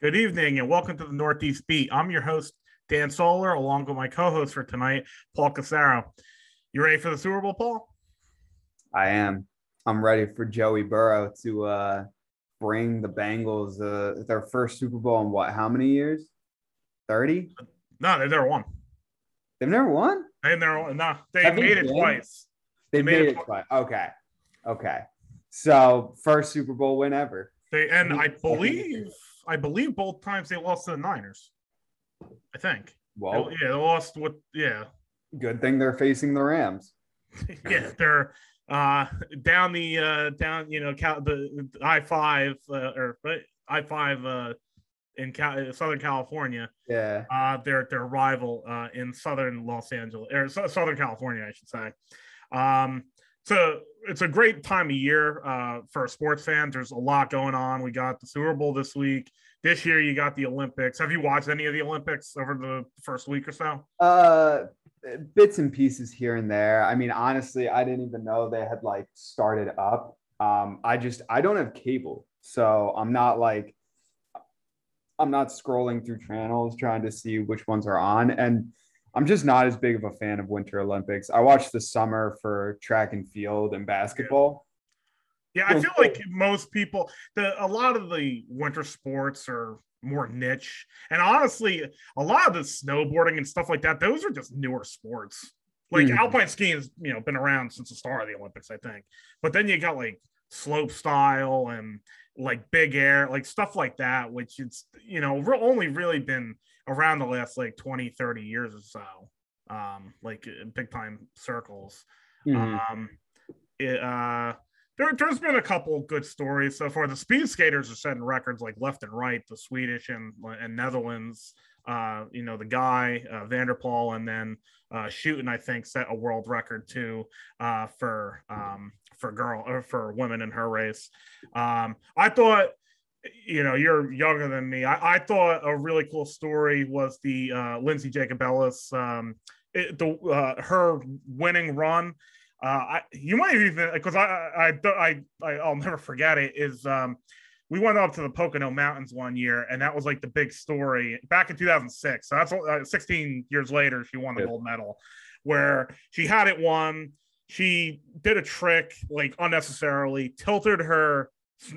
Good evening and welcome to the Northeast Beat. I'm your host, Dan Solar, along with my co host for tonight, Paul Casaro. You ready for the Super Bowl, Paul? I am. I'm ready for Joey Burrow to uh, bring the Bengals uh, their first Super Bowl in what? How many years? 30? No, they've never won. They've never won? They've never won. No, they Have made it twice. They, made, made, it twice. Okay. Okay. So first Super Bowl win ever. They and I believe I believe both times they lost to the Niners. I think. Well, they, yeah, they lost with yeah. Good thing they're facing the Rams. yeah, they're uh down the uh down you know cal- the I five uh, or I five uh in Cal- Southern California. Yeah. Uh, their their rival uh in Southern Los Angeles or Southern California, I should say. Um, so it's a great time of year uh, for sports fans. There's a lot going on. We got the Super Bowl this week. This year, you got the Olympics. Have you watched any of the Olympics over the first week or so? Uh, bits and pieces here and there. I mean, honestly, I didn't even know they had like started up. Um, I just I don't have cable, so I'm not like I'm not scrolling through channels trying to see which ones are on and I'm just not as big of a fan of Winter Olympics. I watch the summer for track and field and basketball. Yeah, I feel like most people, the a lot of the winter sports are more niche, and honestly, a lot of the snowboarding and stuff like that, those are just newer sports. Like mm-hmm. alpine skiing has you know been around since the start of the Olympics, I think. But then you got like slope style and like big air, like stuff like that, which it's you know only really been around the last like 20 30 years or so um like big time circles mm-hmm. um it, uh there, has been a couple good stories so far. The speed skaters are setting records like left and right. The Swedish and and Netherlands, uh, you know, the guy uh, Van and then uh, Schouten, I think, set a world record too uh, for um, for girl or for women in her race. Um, I thought you know, you're younger than me. I, I thought a really cool story was the uh, Lindsey Jacobellis, um, it, the uh, her winning run. Uh, I, you might even because I, I I I I'll never forget it. Is um, we went up to the Pocono Mountains one year, and that was like the big story back in 2006. So that's uh, 16 years later, she won the gold medal, where she had it won. She did a trick like unnecessarily, tilted her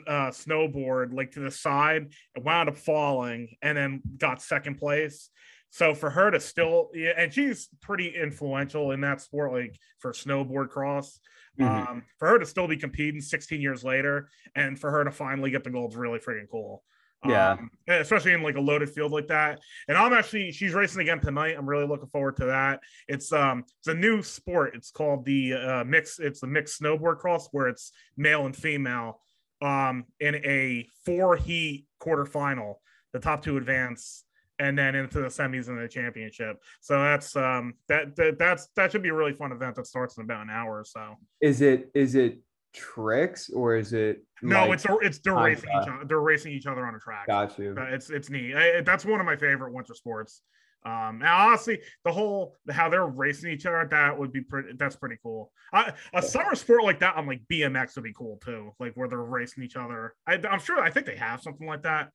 uh, snowboard like to the side and wound up falling and then got second place. So for her to still, yeah, and she's pretty influential in that sport, like for snowboard cross. Mm-hmm. Um, for her to still be competing 16 years later, and for her to finally get the gold is really freaking cool. Yeah, um, especially in like a loaded field like that. And I'm actually she's racing again tonight. I'm really looking forward to that. It's um it's a new sport. It's called the uh, mix. It's the mixed snowboard cross where it's male and female um, in a four heat quarterfinal. The top two advance and then into the semis and the championship. So that's um that, that that's that should be a really fun event that starts in about an hour or so. Is it is it tricks or is it no like, it's it's they're racing each other they're racing each other on a track got you it's it's neat I, that's one of my favorite winter sports um, and honestly, the whole how they're racing each other, that would be pretty. That's pretty cool. I, a summer sport like that on like BMX would be cool too, like where they're racing each other. I, I'm sure. I think they have something like that,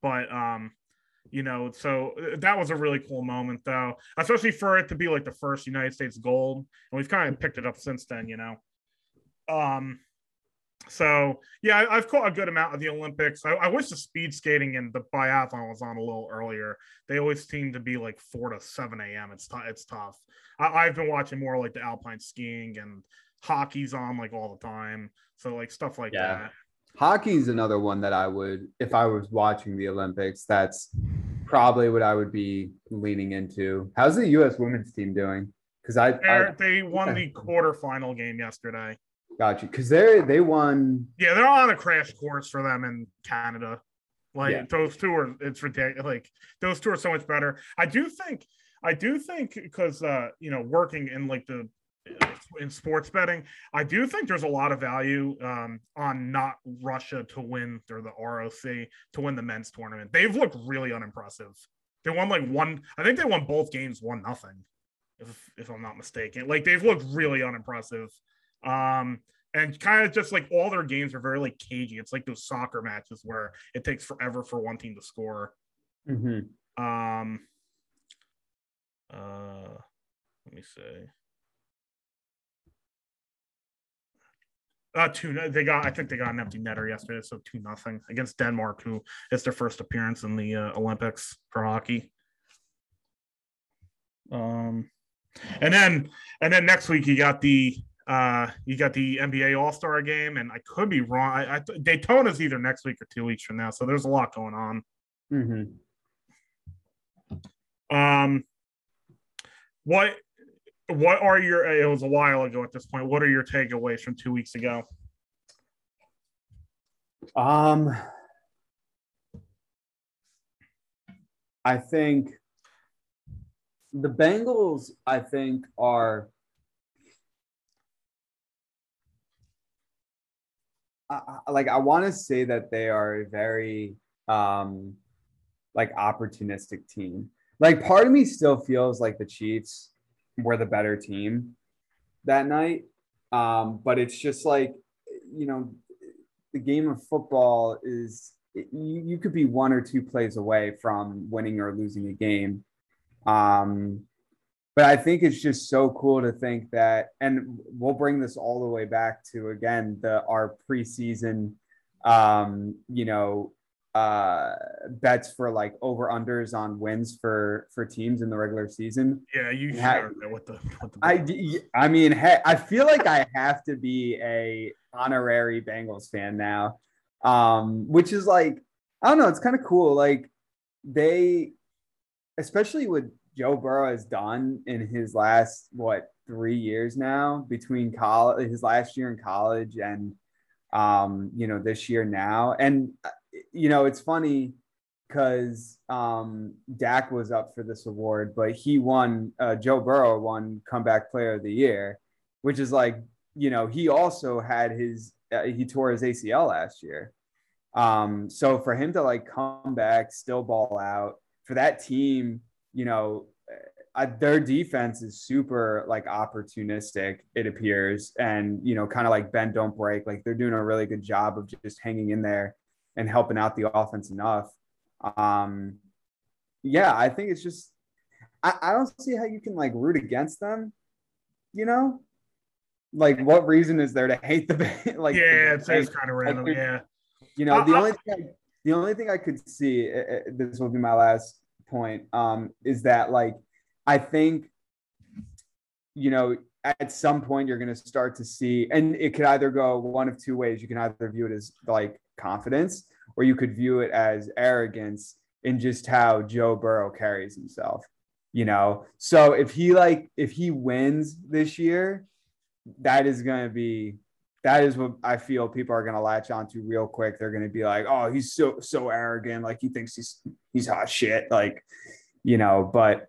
but um, you know, so uh, that was a really cool moment though, especially for it to be like the first United States gold, and we've kind of picked it up since then. You know, um, so yeah, I've caught a good amount of the Olympics. I, I, wish the speed skating and the biathlon was on a little earlier. They always seem to be like four to seven a.m. It's t- it's tough. I, have been watching more like the alpine skiing and hockey's on like all the time. So like stuff like yeah. that. Hockey's another one that I would, if I was watching the Olympics, that's probably what I would be leaning into. How's the U.S. women's team doing? Because I, I they won the quarterfinal game yesterday. Got you. Because they they won. Yeah, they're on a crash course for them in Canada. Like yeah. those two are, it's ridiculous. Like those two are so much better. I do think, I do think because uh, you know, working in like the in sports betting, I do think there's a lot of value um, on not Russia to win or the ROC to win the men's tournament. They've looked really unimpressive. They won like one. I think they won both games one nothing, if if I'm not mistaken. Like they've looked really unimpressive. Um, and kind of just like all their games are very like cagey. It's like those soccer matches where it takes forever for one team to score. Mm-hmm. Um, uh, let me see. Uh, two. They got. I think they got an empty netter yesterday, so two nothing against Denmark, who is their first appearance in the uh, Olympics for hockey. Um, and then and then next week you got the uh you got the NBA All Star game, and I could be wrong. I, I Daytona's either next week or two weeks from now, so there's a lot going on. Mm-hmm. Um, what what are your? It was a while ago at this point. What are your takeaways from two weeks ago? Um, I think the Bengals. I think are. I, like I want to say that they are a very um like opportunistic team. Like part of me still feels like the Chiefs were the better team that night. Um, but it's just like, you know, the game of football is you, you could be one or two plays away from winning or losing a game. Um, but I think it's just so cool to think that, and we'll bring this all the way back to again the our preseason, um, you know, uh bets for like over unders on wins for for teams in the regular season. Yeah, you shared that with the, with the I I mean, hey, I feel like I have to be a honorary Bengals fan now. Um, which is like I don't know, it's kind of cool. Like they especially what Joe Burrow has done in his last what three years now between college his last year in college and um you know this year now and you know, it's funny because um, Dak was up for this award, but he won. Uh, Joe Burrow won Comeback Player of the Year, which is like, you know, he also had his uh, he tore his ACL last year. Um, so for him to like come back, still ball out for that team, you know, uh, their defense is super like opportunistic. It appears, and you know, kind of like bend don't break. Like they're doing a really good job of just hanging in there and helping out the offense enough. Um, yeah, I think it's just I, I don't see how you can like root against them. You know, like what reason is there to hate the like? Yeah, it's, it's kind of random. Like, yeah, you know, the only thing I, the only thing I could see uh, uh, this will be my last point um, is that like I think you know at some point you're going to start to see and it could either go one of two ways you can either view it as like confidence, or you could view it as arrogance in just how Joe Burrow carries himself. You know, so if he like if he wins this year, that is going to be that is what I feel people are going to latch onto real quick. They're going to be like, "Oh, he's so so arrogant, like he thinks he's he's hot shit." Like, you know, but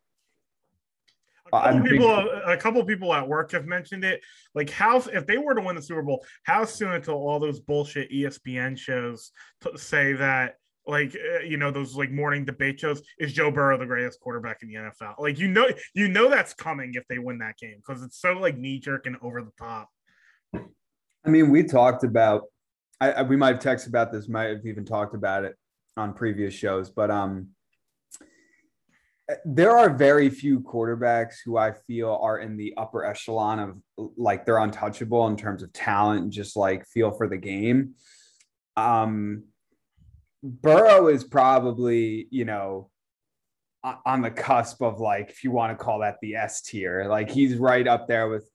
a couple, people, a couple people at work have mentioned it. Like, how if they were to win the Super Bowl, how soon until all those bullshit ESPN shows say that, like, uh, you know, those like morning debate shows, is Joe Burrow the greatest quarterback in the NFL? Like, you know, you know that's coming if they win that game because it's so like knee jerk and over the top. I mean, we talked about. I, I we might have texted about this. Might have even talked about it on previous shows, but um there are very few quarterbacks who I feel are in the upper echelon of like they're untouchable in terms of talent, just like feel for the game. Um, Burrow is probably, you know, on the cusp of like, if you want to call that the S tier, like he's right up there with,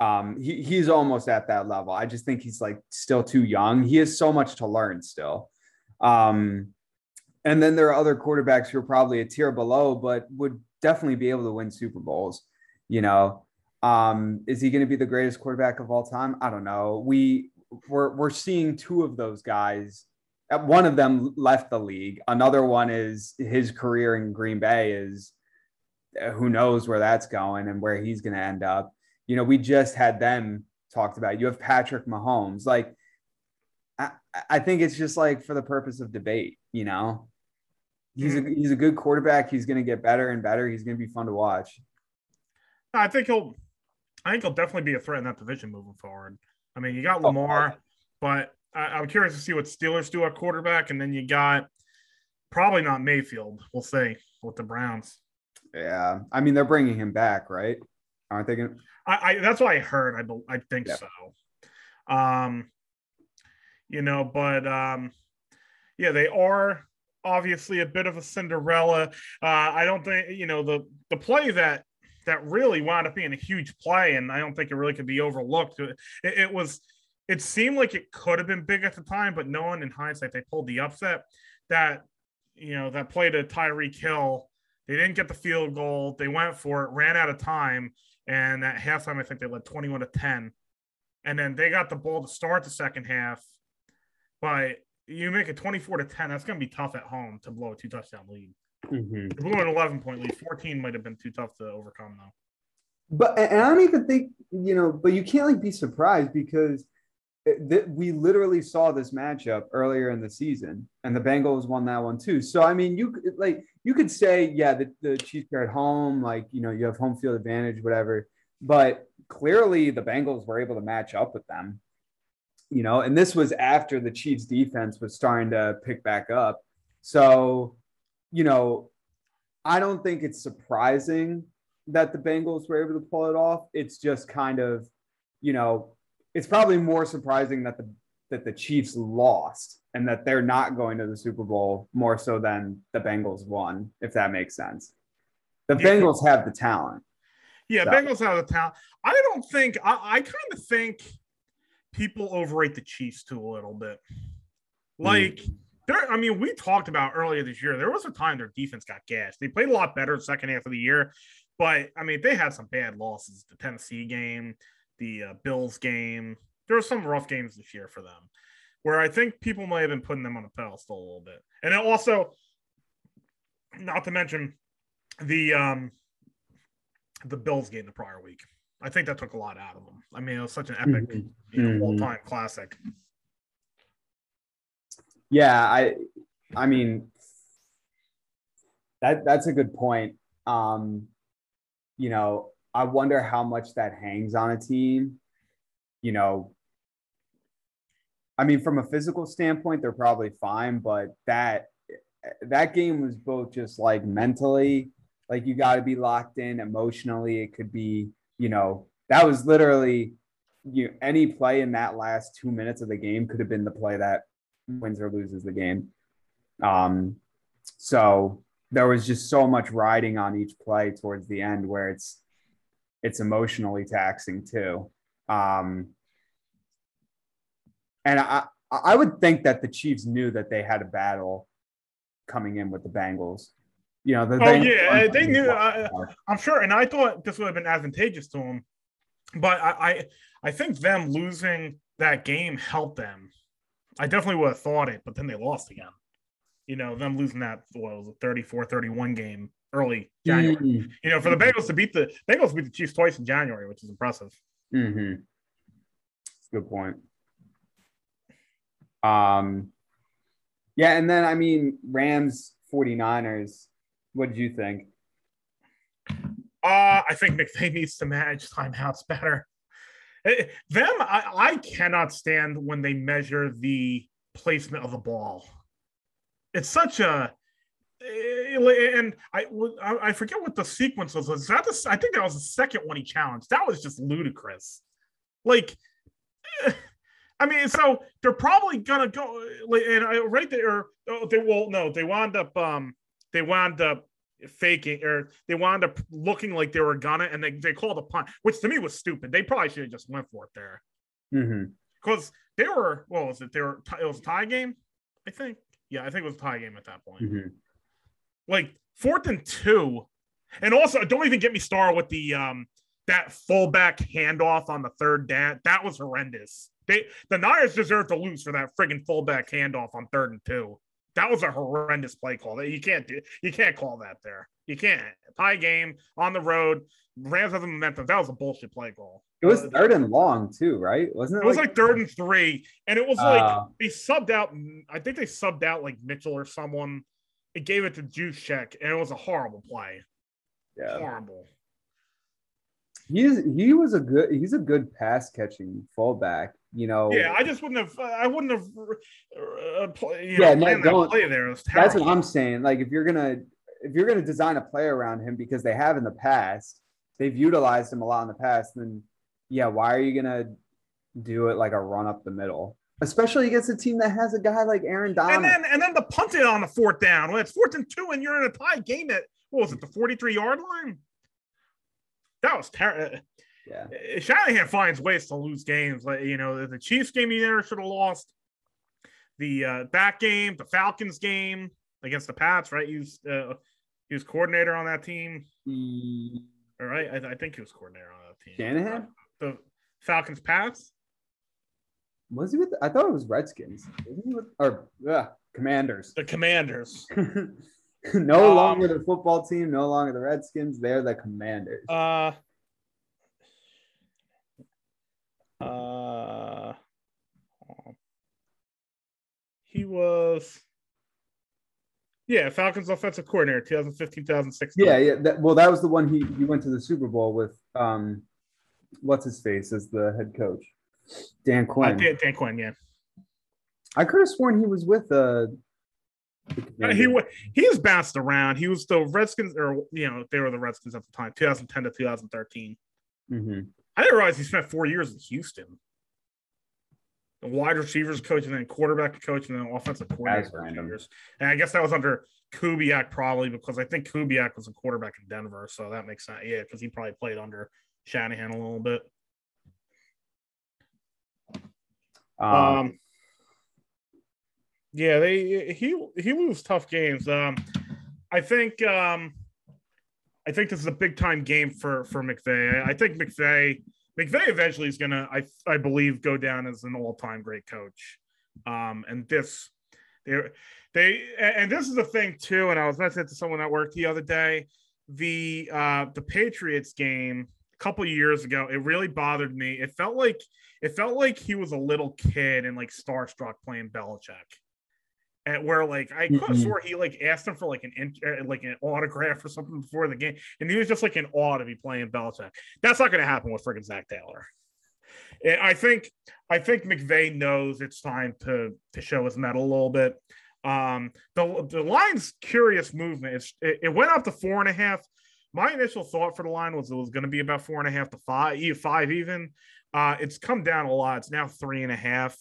um, he, he's almost at that level. I just think he's like still too young. He has so much to learn still. Um, and then there are other quarterbacks who are probably a tier below, but would definitely be able to win Super Bowls. You know, um, is he going to be the greatest quarterback of all time? I don't know. We we're we're seeing two of those guys. One of them left the league. Another one is his career in Green Bay is who knows where that's going and where he's going to end up. You know, we just had them talked about. You have Patrick Mahomes. Like, I, I think it's just like for the purpose of debate. You know, he's a mm-hmm. he's a good quarterback. He's going to get better and better. He's going to be fun to watch. I think he'll. I think he'll definitely be a threat in that division moving forward. I mean, you got oh, Lamar, but I, am curious to see what Steelers do at quarterback, and then you got probably not Mayfield. We'll see with the Browns. Yeah, I mean they're bringing him back, right? Aren't they going? I, I that's what I heard. I I think yeah. so. Um, you know, but um, yeah, they are obviously a bit of a Cinderella. Uh, I don't think you know the the play that that really wound up being a huge play, and I don't think it really could be overlooked. It, it was. It seemed like it could have been big at the time, but knowing in hindsight they pulled the upset. That you know that play to Tyreek Hill, they didn't get the field goal. They went for it, ran out of time, and at halftime I think they led twenty-one to ten, and then they got the ball to start the second half, but you make it 24 to 10, that's going to be tough at home to blow a two touchdown lead. Mm-hmm. blew an 11 point lead. 14 might have been too tough to overcome, though. But, and I don't even think, you know, but you can't like be surprised because th- we literally saw this matchup earlier in the season and the Bengals won that one too. So, I mean, you like, you could say, yeah, the, the Chiefs are at home, like, you know, you have home field advantage, whatever. But clearly the Bengals were able to match up with them you know, and this was after the Chiefs defense was starting to pick back up. So, you know, I don't think it's surprising that the Bengals were able to pull it off. It's just kind of, you know, it's probably more surprising that the that the Chiefs lost and that they're not going to the Super Bowl more so than the Bengals won, if that makes sense. The yeah. Bengals have the talent. Yeah, so. Bengals have the talent. I don't think I, I kind of think people overrate the Chiefs too a little bit. Hmm. Like, mm. there, I mean, we talked about earlier this year, there was a time their defense got gassed. They played a lot better second half of the year, but I mean, they had some bad losses. The Tennessee game, the uh, Bills game. There were some rough games this year for them, where I think people might have been putting them on a pedestal a little bit. And also, not to mention the um the Bills game the prior week. I think that took a lot out of them. I mean, it was such an epic, mm-hmm. you know, mm-hmm. all-time classic. Yeah, I, I mean, that that's a good point. Um, you know, I wonder how much that hangs on a team. You know, I mean, from a physical standpoint, they're probably fine, but that that game was both just like mentally, like you got to be locked in emotionally. It could be you know, that was literally you know, any play in that last two minutes of the game could have been the play that wins or loses the game. Um, so there was just so much riding on each play towards the end where it's it's emotionally taxing too. Um, and I I would think that the Chiefs knew that they had a battle coming in with the Bengals. You know, the, oh they, yeah, they knew. I, am sure, and I thought this would have been advantageous to them, but I, I, I think them losing that game helped them. I definitely would have thought it, but then they lost again. You know, them losing that what was a 34-31 game early January. Mm-hmm. You know, for the Bengals to beat the Bengals beat the Chiefs twice in January, which is impressive. Mm-hmm. Good point. Um, yeah, and then I mean Rams 49ers what did you think? Uh, I think McVay needs to manage timeouts better. It, eh, them, I, I cannot stand when they measure the placement of the ball. It's such a eh, and I I forget what the sequence was. Was that the, I think that was the second one he challenged. That was just ludicrous. Like, I mean, so they're probably gonna go. And right there, oh, they will no, they wound up um they wound up faking or they wound up looking like they were gonna and they, they called a punt, which to me was stupid. They probably should have just went for it there. Because mm-hmm. they were, what was it? They were, it was a tie game, I think. Yeah, I think it was a tie game at that point. Mm-hmm. Like fourth and two. And also, don't even get me started with the, um, that fullback handoff on the third down. That was horrendous. They, the Niners deserve to lose for that friggin' fullback handoff on third and two that was a horrendous play call. That you can't do. You can't call that there. You can't tie game on the road. Rams have the momentum. That was a bullshit play call. It was third and long too, right? Wasn't it? It was like, like third and three, and it was like uh, they subbed out. I think they subbed out like Mitchell or someone. It gave it to Juszczyk, and it was a horrible play. Yeah, horrible. He's he was a good he's a good pass catching fullback. You know. Yeah, I just wouldn't have. I wouldn't have. Uh, play, yeah, know, no, play there. That's what I'm saying. Like if you're gonna if you're gonna design a play around him because they have in the past, they've utilized him a lot in the past. Then yeah, why are you gonna do it like a run up the middle? Especially against a team that has a guy like Aaron Donald. And then and then the punt it on the fourth down. When it's fourth and two and you're in a tie game at what was it, the 43 yard line? That was terrible. Yeah. Uh, Shanahan finds ways to lose games. Like, you know, the Chiefs game he never should have lost. The uh, that game, the Falcons game against the Pats, right? He was, uh, he was coordinator on that team. Mm. All right. I, I think he was coordinator on that team. Shanahan? The Falcons Pats? Was he with? I thought it was Redskins. With, or uh, Commanders. The Commanders. no um, longer the football team. No longer the Redskins. They're the Commanders. Uh. Uh. He was. Yeah, Falcons offensive coordinator, 2015, 2016. Yeah, yeah. That, well, that was the one he he went to the Super Bowl with. Um, what's his face as the head coach? Dan Quinn. Uh, Dan, Dan, Quinn, yeah. I could have sworn he was with uh he he was bounced around. He was the Redskins, or you know, they were the Redskins at the time, 2010 to 2013. Mm-hmm. I didn't realize he spent four years in Houston. The wide receivers coach, and then quarterback coach, and then offensive coordinator years. And I guess that was under Kubiak probably because I think Kubiak was a quarterback in Denver, so that makes sense. Yeah, because he probably played under Shanahan a little bit. Um, um, yeah, they he he loses tough games. Um, I think um, I think this is a big time game for for McVay. I, think McVay McVay eventually is gonna I I believe go down as an all time great coach. Um, and this they they and this is the thing too. And I was mentioning to someone at work the other day. The uh, the Patriots game a couple years ago, it really bothered me. It felt like it felt like he was a little kid and like starstruck playing Belichick. And where like I could have mm-hmm. swore he like asked him for like an uh, like an autograph or something before the game, and he was just like in awe to be playing Belichick. That's not going to happen with friggin' Zac Taylor. And I think I think McVay knows it's time to to show his mettle a little bit. Um, the the line's curious movement. It's, it, it went up to four and a half. My initial thought for the line was it was going to be about four and a half to five, five even. Uh, it's come down a lot. It's now three and a half.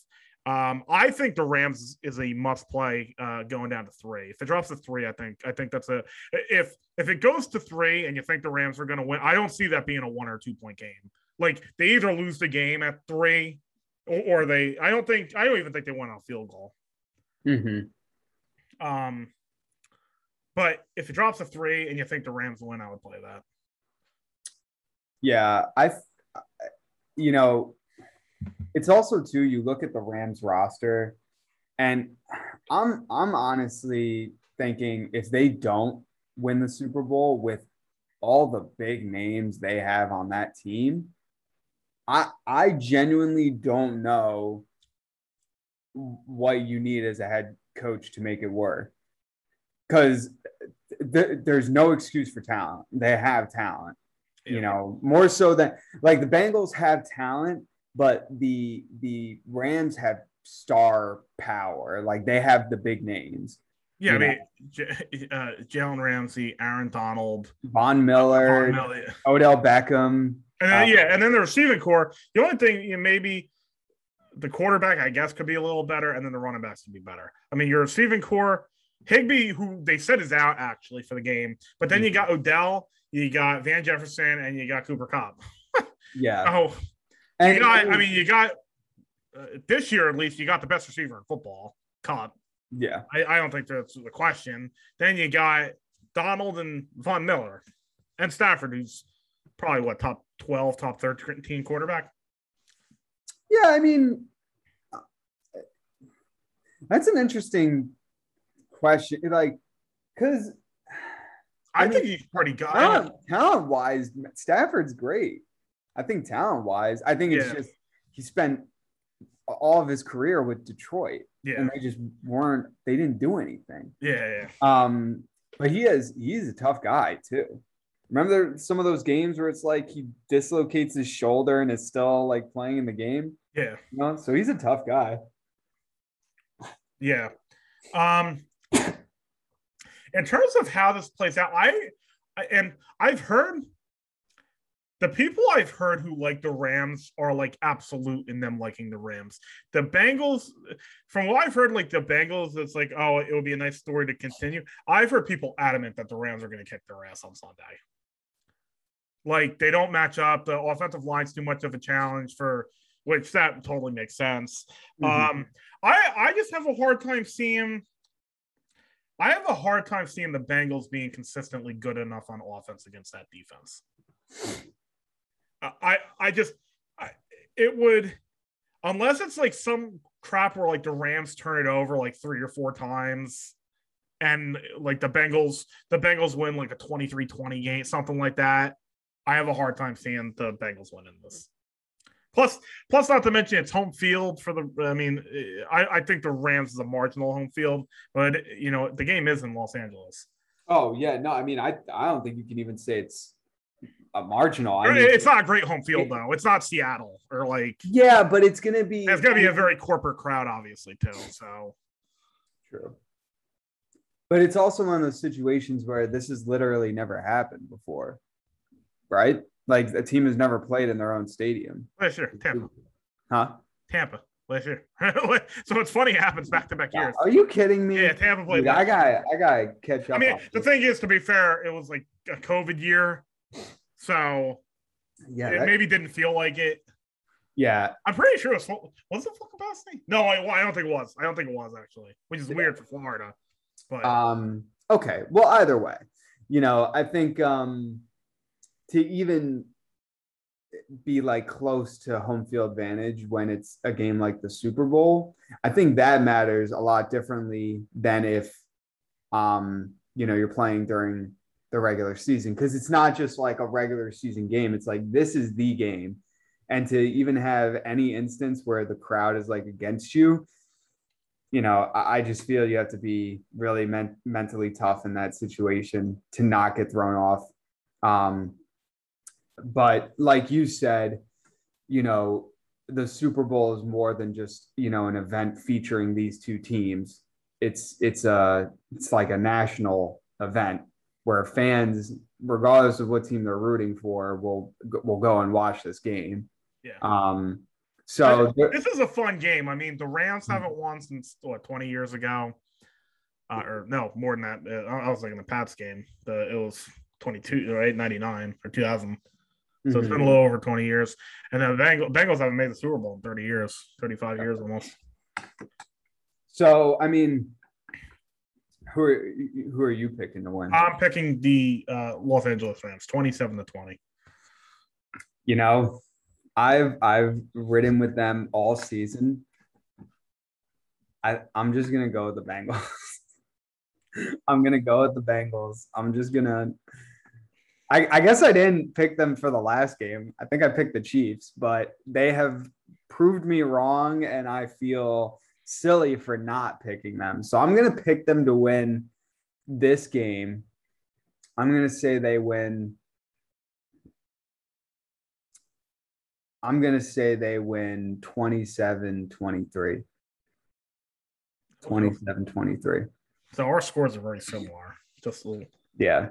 Um, I think the Rams is a must play uh, going down to three. If it drops to three, I think I think that's a if if it goes to three and you think the Rams are going to win, I don't see that being a one or two point game. Like they either lose the game at three, or, or they. I don't think I don't even think they win on field goal. Mm-hmm. Um, but if it drops to three and you think the Rams win, I would play that. Yeah, I you know, it's also too you look at the Rams roster and I'm I'm honestly thinking if they don't win the Super Bowl with all the big names they have on that team, I I genuinely don't know what you need as a head coach to make it work. Cuz th- there's no excuse for talent. They have talent you know, more so than like the Bengals have talent, but the the Rams have star power. Like they have the big names. Yeah, I mean, J- uh, Jalen Ramsey, Aaron Donald, Von Miller, Von Miller. Odell Beckham. And then, uh, yeah, and then the receiving corps. The only thing you know, maybe the quarterback, I guess, could be a little better, and then the running backs could be better. I mean, your receiving corps, Higbee, who they said is out actually for the game, but then you got Odell you got Van Jefferson, and you got Cooper Kupp. yeah. Oh, and you got, I mean, you got uh, this year at least, you got the best receiver in football, Kupp. Yeah. I, I don't think that's the question. Then you got Donald and Von Miller and Stafford, who's probably what top 12, top 13 quarterback. Yeah, I mean, that's an interesting question. Like, because I, I mean, think he's pretty good. Talent, talent wise, Stafford's great. I think talent wise, I think it's yeah. just he spent all of his career with Detroit. Yeah. And they just weren't they didn't do anything. Yeah, yeah. Um, but he is he's a tough guy too. Remember some of those games where it's like he dislocates his shoulder and is still like playing in the game? Yeah. You know? So he's a tough guy. Yeah. Um in terms of how this plays out, I, I and I've heard the people I've heard who like the Rams are like absolute in them liking the Rams. The Bengals, from what I've heard, like the Bengals, it's like, oh, it would be a nice story to continue. I've heard people adamant that the Rams are going to kick their ass on Sunday. Like they don't match up. The offensive line's too much of a challenge for which that totally makes sense. Mm-hmm. Um, I I just have a hard time seeing. I have a hard time seeing the Bengals being consistently good enough on offense against that defense. I I just I, it would unless it's like some crap where like the Rams turn it over like three or four times and like the Bengals the Bengals win like a 23-20 game something like that. I have a hard time seeing the Bengals winning this. Plus, plus, not to mention it's home field for the. I mean, I, I think the Rams is a marginal home field, but you know the game is in Los Angeles. Oh yeah, no, I mean, I I don't think you can even say it's a marginal. I mean, it's not a great home field though. It's not Seattle or like. Yeah, but it's gonna be. It's gonna be a very corporate crowd, obviously too. So. True. But it's also one of those situations where this has literally never happened before, right? Like a team has never played in their own stadium. Last year, Tampa. Huh? Tampa. Last year. so it's funny it happens back to back years. Are you kidding me? Yeah, Tampa played. Dude, I got I got to catch up. I mean, the thing is, to be fair, it was like a COVID year, so yeah, it that... maybe didn't feel like it. Yeah, I'm pretty sure it was. Was it full capacity? No, I, I don't think it was. I don't think it was actually, which is yeah. weird for Florida. But um, okay. Well, either way, you know, I think um to even be like close to home field advantage when it's a game like the Super Bowl, I think that matters a lot differently than if um you know you're playing during the regular season because it's not just like a regular season game. It's like this is the game. And to even have any instance where the crowd is like against you, you know, I, just feel you have to be really men- mentally tough in that situation to not get thrown off. Um, but like you said, you know, the Super Bowl is more than just, you know, an event featuring these two teams. It's it's a it's like a national event where fans, regardless of what team they're rooting for, will will go and watch this game. Yeah. Um so this is a fun game. I mean, the Rams hmm. haven't won since what 20 years ago. Uh, or no, more than that. Uh, I was like in the Pats game. The it was 22, right? 99 or 2000. So mm-hmm. it's been a mm-hmm. little over 20 years. And then the Bengals, Bengals haven't made the Super Bowl in 30 years, 35 years almost. So, I mean, who are, who are you picking to win? I'm picking the uh, Los Angeles Rams, 27 to 20. You know, I've I've ridden with them all season. I, I'm just gonna go with the Bengals. I'm gonna go with the Bengals. I'm just gonna I, I guess I didn't pick them for the last game. I think I picked the Chiefs, but they have proved me wrong, and I feel silly for not picking them. So I'm going to pick them to win this game. I'm going to say they win. I'm going to say they win 27 23. 27 23. So our scores are very similar. Just a little. Yeah.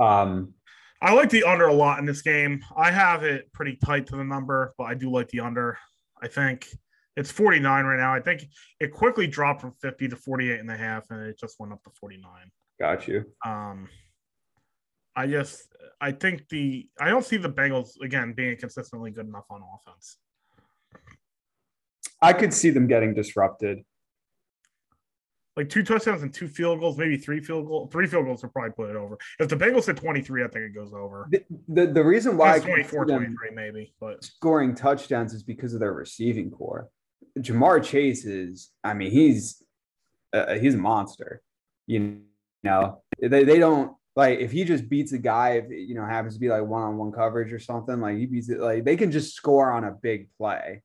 Um, I like the under a lot in this game. I have it pretty tight to the number, but I do like the under. I think it's 49 right now. I think it quickly dropped from 50 to 48 and a half, and it just went up to 49. Got you. Um, I just I think the I don't see the Bengals again being consistently good enough on offense. I could see them getting disrupted like two touchdowns and two field goals, maybe three field goals. Three field goals would probably put it over. If the Bengals hit 23, I think it goes over. The, the, the reason why 24, 23, maybe, but scoring touchdowns is because of their receiving corps. Ja'Marr Chase is, I mean, he's uh, he's a monster. You know, they, they don't like if he just beats a guy, if you know, happens to be like one on one coverage or something, like he beats it, like they can just score on a big play.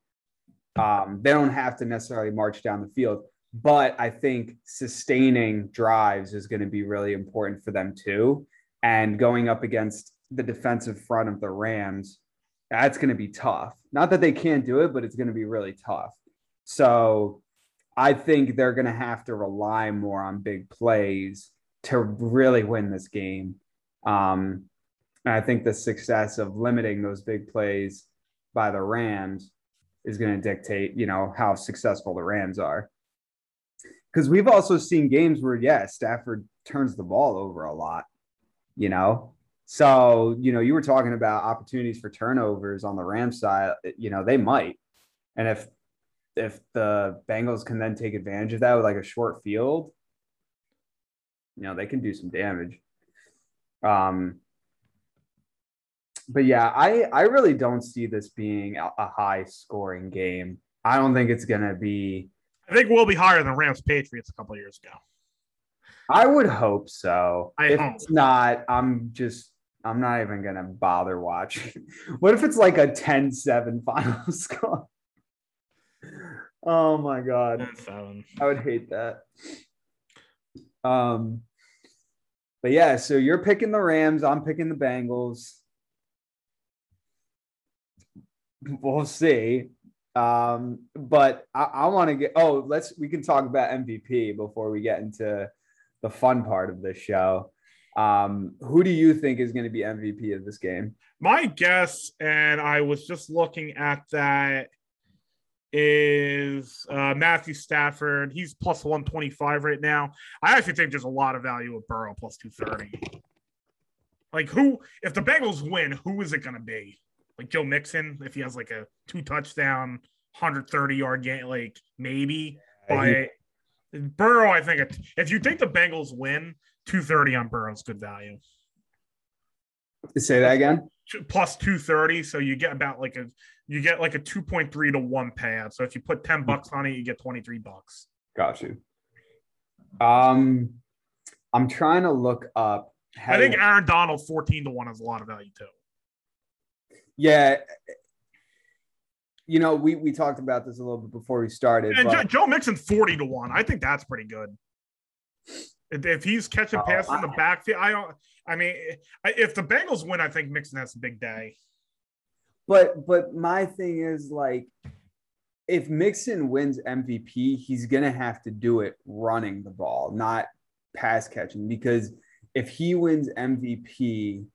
Um, they don't have to necessarily march down the field but I think sustaining drives is going to be really important for them too. and going up against the defensive front of the Rams, that's going to be tough. Not that they can't do it, but it's going to be really tough. So I think they're going to have to rely more on big plays to really win this game. Um, and I think the success of limiting those big plays by the Rams is going to dictate, you know, how successful the Rams are. Because we've also seen games where, yeah, Stafford turns the ball over a lot, you know. So, you know, you were talking about opportunities for turnovers on the Rams side, you know, they might. And if if the Bengals can then take advantage of that with like a short field, you know, they can do some damage. Um, but yeah, I I really don't see this being a, a high scoring game. I don't think it's gonna be. I think we'll be higher than Rams Patriots a couple years ago. I would hope so. I if hope. it's not, I'm just I'm not even gonna bother watching. what if it's like a 10-7 final score? Oh my god. I would hate that. Um, but yeah, so you're picking the Rams. I'm picking the Bengals. We'll see. Um, but I, I want to get. Oh, let's. We can talk about MVP before we get into the fun part of this show. Um, who do you think is going to be MVP of this game? My guess, and I was just looking at that, is uh, Matthew Stafford. He's plus 125 right now. I actually think there's a lot of value with Burrow plus 230. Like, who, if the Bengals win, who is it going to be? Like Joe Mixon, if he has like a two touchdown, 130 yard game, like maybe. But Burrow, I think it, if you think the Bengals win, 230 on Burrow's good value. Say that again. Plus 230. So you get about like a you get like a 2.3 to 1 payout. So if you put 10 bucks on it, you get 23 bucks. Got you. Um I'm trying to look up I think Aaron Donald 14 to 1 has a lot of value too. Yeah. You know, we we talked about this a little bit before we started. And but, Joe Mixon 40 to 1. I think that's pretty good. If, he's catching Oh, passes in the backfield, I don't I mean if the Bengals win, I think Mixon has a big day. but but my thing is like if Mixon wins MVP, he's gonna have to do it running the ball, not pass catching. Because if he wins MVP,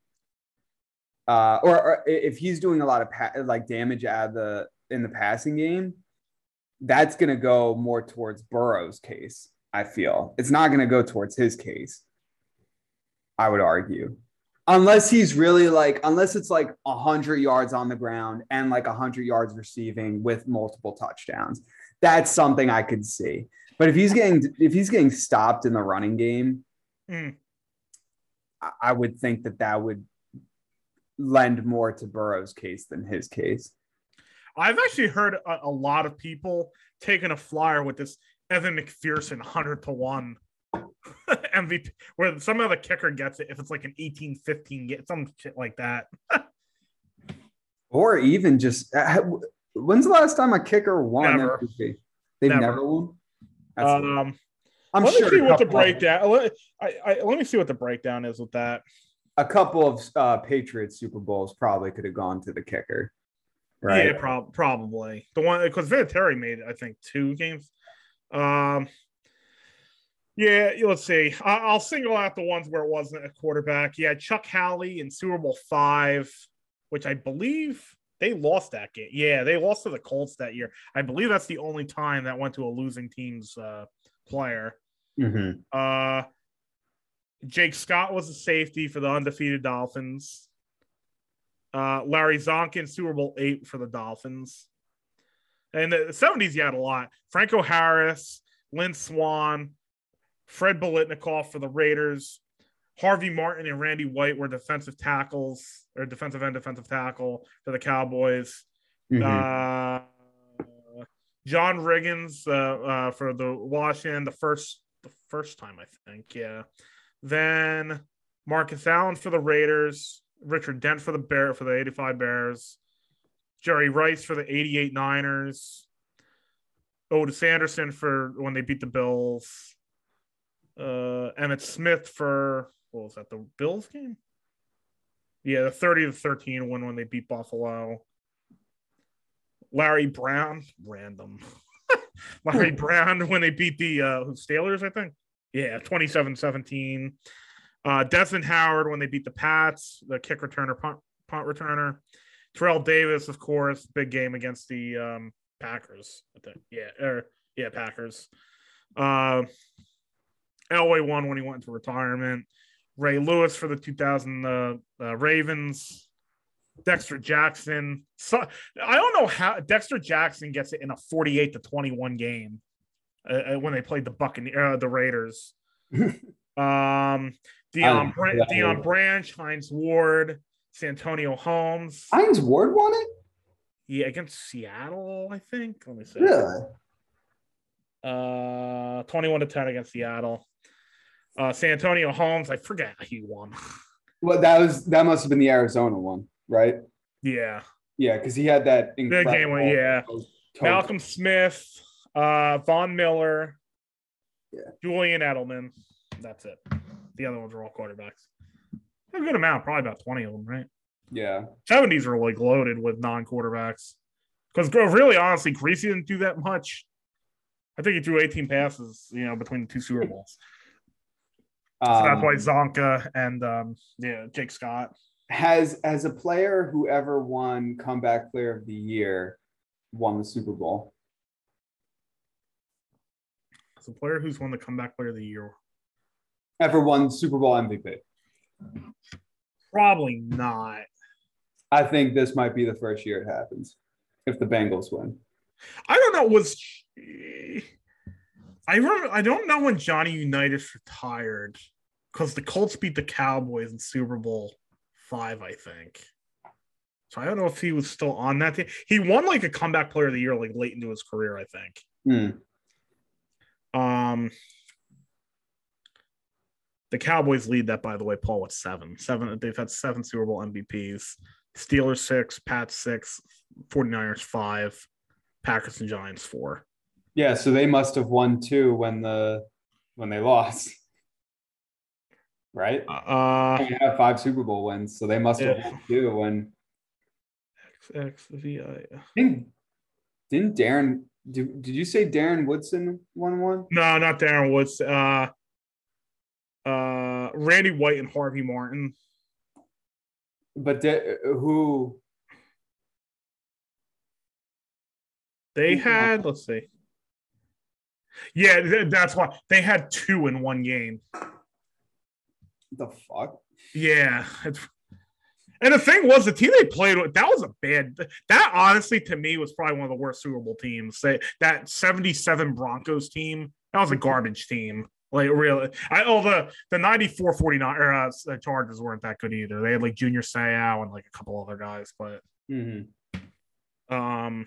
uh, or, or if he's doing a lot of pa- like damage of the in the passing game, that's gonna go more towards Burrow's case. I feel it's not gonna go towards his case. I would argue. Unless he's really like unless it's like 100 yards on the ground and like 100 yards receiving with multiple touchdowns. That's something i could see. But if he's getting if he's getting stopped in the running game Mm. I- would think that that would lend more to burrow's case than his case. I've actually heard a, a lot of people taking a flyer with this Evan McPherson 100 to 1 MVP, where some of the kicker gets it if it's like an 18 15, get some shit like that. or even just uh, when's the last time a kicker won Never. MVP? they've Never. never, won That's- Um, i'm let sure me see what the breakdown. Let, I, I, let me see what the breakdown is with that. a couple of uh, Patriots Super Bowls probably could have gone to the kicker, right? Yeah, prob- probably the one because Vinatieri made I think two games. Um, yeah, let's see. I'll single out the ones where it wasn't a quarterback. Yeah, Chuck Howley in Super Bowl five, which I believe they lost that game. Yeah, they lost to the Colts that year. I believe that's the only time that went to a losing team's uh, player. Mhm. Uh, Jake Scott was a safety for the undefeated Dolphins. Uh, Larry Csonka, Super Bowl eight for the Dolphins. And the 70s, you had a lot. Franco Harris, Lynn Swann, Fred Biletnikoff for the Raiders. Harvey Martin and Randy White were defensive tackles or defensive end, defensive tackle for the Cowboys. Mhm. Uh, John Riggins uh, uh, for the Washington, the first the first time I think, yeah. Then Marcus Allen for the Raiders, Richard Dent for the Bear for the 85 Bears, Jerry Rice for the 88 Niners, Ottis Anderson for when they beat the Bills, uh, Emmitt Smith for what was that? The Bills game? Yeah, the 30 to 13 win when they beat Buffalo. Larry Brown, random. Larry Brown when they beat the uh Steelers, I think. Yeah, 27-17. Uh Desmond Howard when they beat the Pats, the kick returner, punt, punt returner. Terrell Davis, of course, big game against the um Packers. I think. Yeah, or yeah, Packers. Uh Elway won when he went into retirement. Ray Lewis for the 2000 uh, uh, Ravens. Dexter Jackson. So I don't know how Dexter Jackson gets it in a 48 to 21 game uh, uh when they played the Buccaneers, uh, the Raiders. um, Deion, Bra- Deion Branch, Hines Ward, Santonio Holmes. Hines Ward won it. Yeah, against Seattle, I think. Let me see. Really? Uh, 21 to 10 against Seattle. Uh, Santonio Holmes, I forget he won. Well, that was that must have been the Arizona one, right? Yeah. Yeah, because he had that big game. One, yeah. Malcolm Smith, uh, Von Miller, yeah. Julian Edelman. That's it. The other ones are all quarterbacks. A good amount, probably about 20 of them, right? Yeah. 70s are like loaded with non quarterbacks. Because really, honestly, Griese didn't do that much. I think he threw 18 passes, you know, between the two Super Bowls. Um, so that's why Csonka and um, yeah, Jake Scott. Has as a player who ever won comeback player of the year won the Super Bowl? As a player who's won the comeback player of the year. Ever won Super Bowl MVP? Probably not. I think this might be the first year it happens if the Bengals win. I don't know. Was I remember? I don't know when Johnny Unitas retired because the Colts beat the Cowboys in Super Bowl five, I think. So I don't know if he was still on that team. He won like a comeback player of the year, like late into his career, I think. Hmm. Um, the Cowboys lead that, by the way, Paul, with seven. Seven. They've had seven Super Bowl MVPs. Steelers six, Pats six, 49ers five, Packers and Giants four. Yeah, so they must have won two when the when they lost right? Uh, they have five Super Bowl wins, so they must have yeah. won two. When XXVI. Didn't, didn't Darren? Did, did you say Darren Woodson won one? No, not Darren Woodson. Uh, uh, Randy White and Harvey Martin. But de- who? They had. Let's see. Yeah, that's why they had two in one game the fuck? Yeah. And the thing was, the team they played with, that was a bad. That honestly, to me, was probably one of the worst Super Bowl teams. They, that 77 Broncos team, that was a garbage team. Like, really. I, oh, the, the 94 49 or, uh, Chargers weren't that good either. They had like Junior Seau and like a couple other guys, but. Mm-hmm. Um,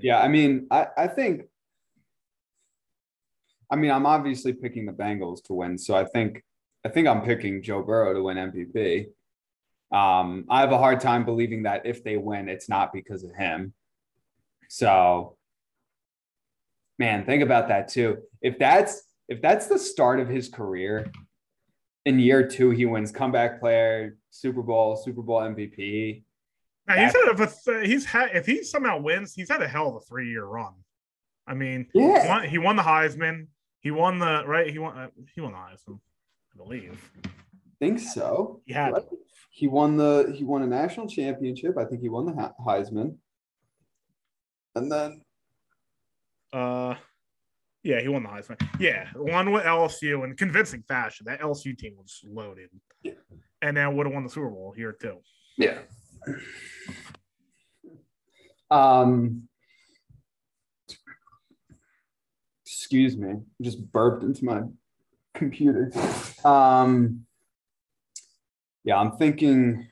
yeah, I mean, I, I think I mean, I'm obviously picking the Bengals to win, so I think I think I'm picking Joe Burrow to win MVP. Um, I have a hard time believing that if they win, it's not because of him. So, man, think about that too. If that's if that's the start of his career, in year two he wins comeback player, Super Bowl, Super Bowl MVP. Now, he's had a, he's had if he somehow wins, he's had a hell of a three year run. I mean, yeah. he, won, he won the Heisman. He won the right. He won. Uh, he won the Heisman, I believe. Think so. He had. He won the. He won a national championship. I think he won the Heisman. And then. Uh, yeah, he won the Heisman. Yeah, won with LSU in convincing fashion. That LSU team was loaded. Yeah. And then would have won the Super Bowl here too. Yeah. Um, excuse me, just burped into my computer. Um, yeah, I'm thinking,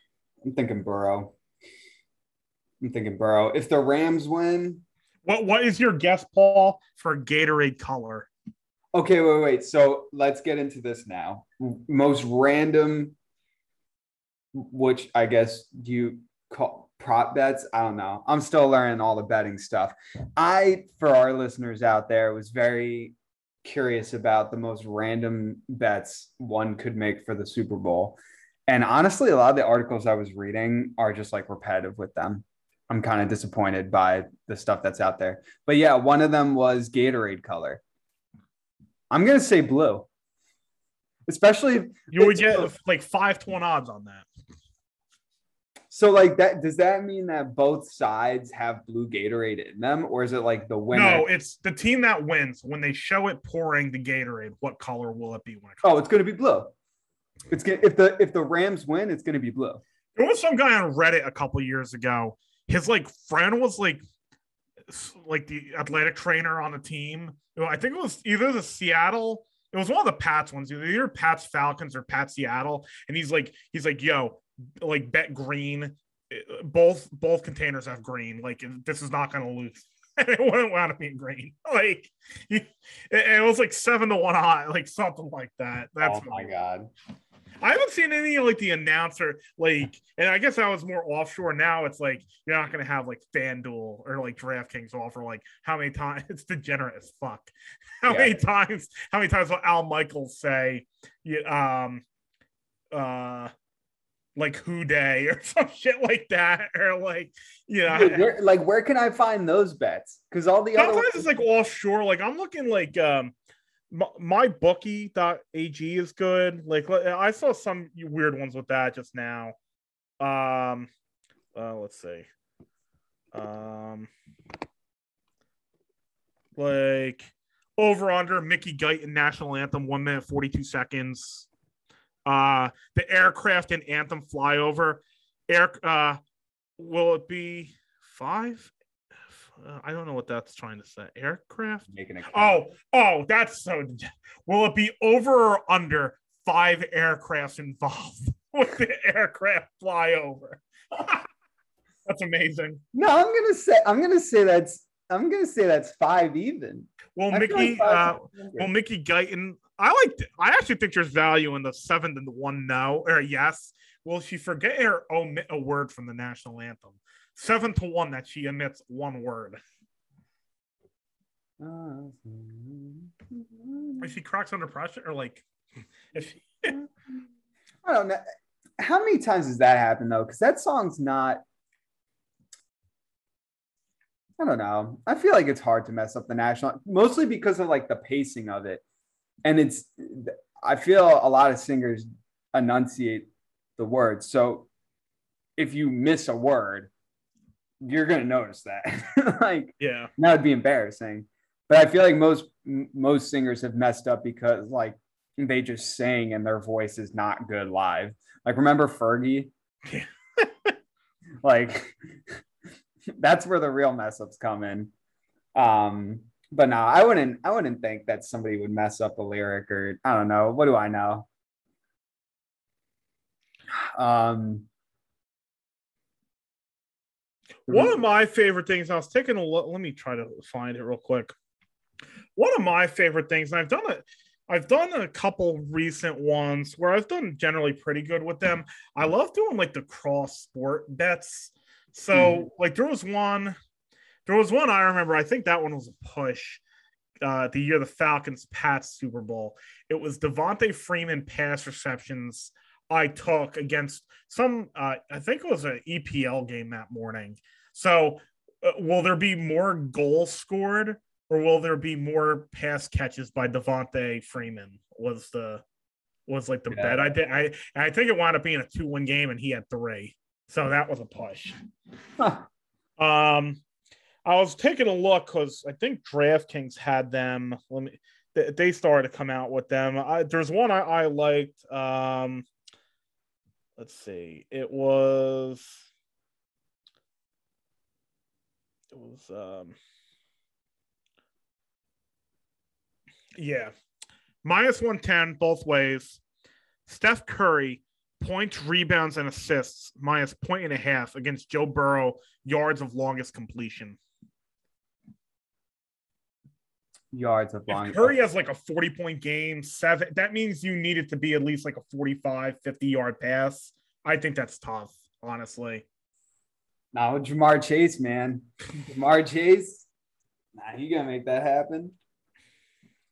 I'm thinking Burrow. I'm thinking Burrow. If the Rams win, what what is your guess, Paul, for Gatorade color? Okay, wait, wait. So let's get into this now. Most random, which I guess you call prop bets. I don't know. I'm still learning all the betting stuff. I, for our listeners out there, was very curious about the most random bets one could make for the Super Bowl. And honestly, a lot of the articles I was reading are just like repetitive with them. I'm kind of disappointed by the stuff that's out there. But yeah, one of them was Gatorade color. I'm going to say blue. Especially you would get like 5 to 1 odds on that. So like that does that mean that both sides have blue Gatorade in them or is it like the winner? No, it's the team that wins. When they show it pouring the Gatorade, what color will it be when it oh, comes? Oh, it's going to be blue. It's going if the if the Rams win, it's going to be blue. There was some guy on Reddit a couple years ago. His like friend was like like the athletic trainer on the team. I think it was either the Seattle it was one of the Pats ones, either Pats Falcons or Pats Seattle. And he's like, he's like, yo, like bet green. Both both containers have green. Like this is not going to lose. And it wouldn't want to be green. Like it, it was like seven to one high, like something like that. That's oh my god. I haven't seen any like the announcer like, and I guess that was more offshore. Now it's like you're not gonna have like FanDuel or like DraftKings offer like how many times it's degenerate as fuck. How yeah. many times? How many times will Al Michaels say, um, uh, like Who Dey or some shit like that, or like you know, where, like where can I find those bets? Because all the sometimes other it's like offshore. Like I'm looking like um my bookie.ag is good. Like I saw some weird ones with that just now. Um, uh, let's see. Um, like over under Mickey Guyton national anthem one minute forty two seconds. Uh, the aircraft and anthem flyover. Air. Uh, will it be five? Uh, I don't know what that's trying to say. Aircraft. Making a oh, oh, that's so. Will it be over or under five aircrafts involved with the aircraft flyover? that's amazing. No, I'm gonna say I'm gonna say that's I'm gonna say that's five even. Well, I Mickey, like uh, well, Mickey Guyton. I like. I actually think there's value in the seven and the one no or yes. Will she forget or omit a word from the national anthem? seven to one that she omits one word. if she cracks under pressure, or like, if she. I don't know. How many times has that happened though? Because that song's not. I don't know. I feel like it's hard to mess up the national, mostly because of like the pacing of it, and it's. I feel a lot of singers enunciate the words, so if you miss a word, you're gonna notice that. like, yeah, that would be embarrassing. But I feel like most most singers have messed up because like they just sing and their voice is not good live. Like, remember Fergie? yeah. like, that's where the real mess ups come in. Um, but no, I wouldn't. I wouldn't think that somebody would mess up a lyric or I don't know. What do I know? Um, one of my favorite things, I was taking a look, let me try to find it real quick. One of my favorite things, and I've done it, I've done a couple recent ones where I've done generally pretty good with them. I love doing like the cross sport bets. So, mm. like, there was one, there was one I remember, I think that one was a push. Uh, the year the Falcons Pats Super Bowl. It was Devonta Freeman pass receptions I took against some, uh, I think it was an EPL game that morning. So, uh, will there be more goals scored or will there be more pass catches by Devonta Freeman? Was the was like the yeah. bet I did. I I think it wound up being a two one game and he had three, so that was a push. Huh. Um, I was taking a look because I think DraftKings had them. Let me. They started to come out with them. I, there's one I, I liked. Um, let's see. It was it was um yeah minus 110 both ways steph curry points rebounds and assists minus point and a half against joe burrow yards of longest completion yards of long. If Curry has like a 40 point game, seven, that means you need it to be at least like a 45, 50 yard pass. I think that's tough, honestly. No, Ja'Marr Chase, man. Ja'Marr Chase. Nah, he gonna make that happen.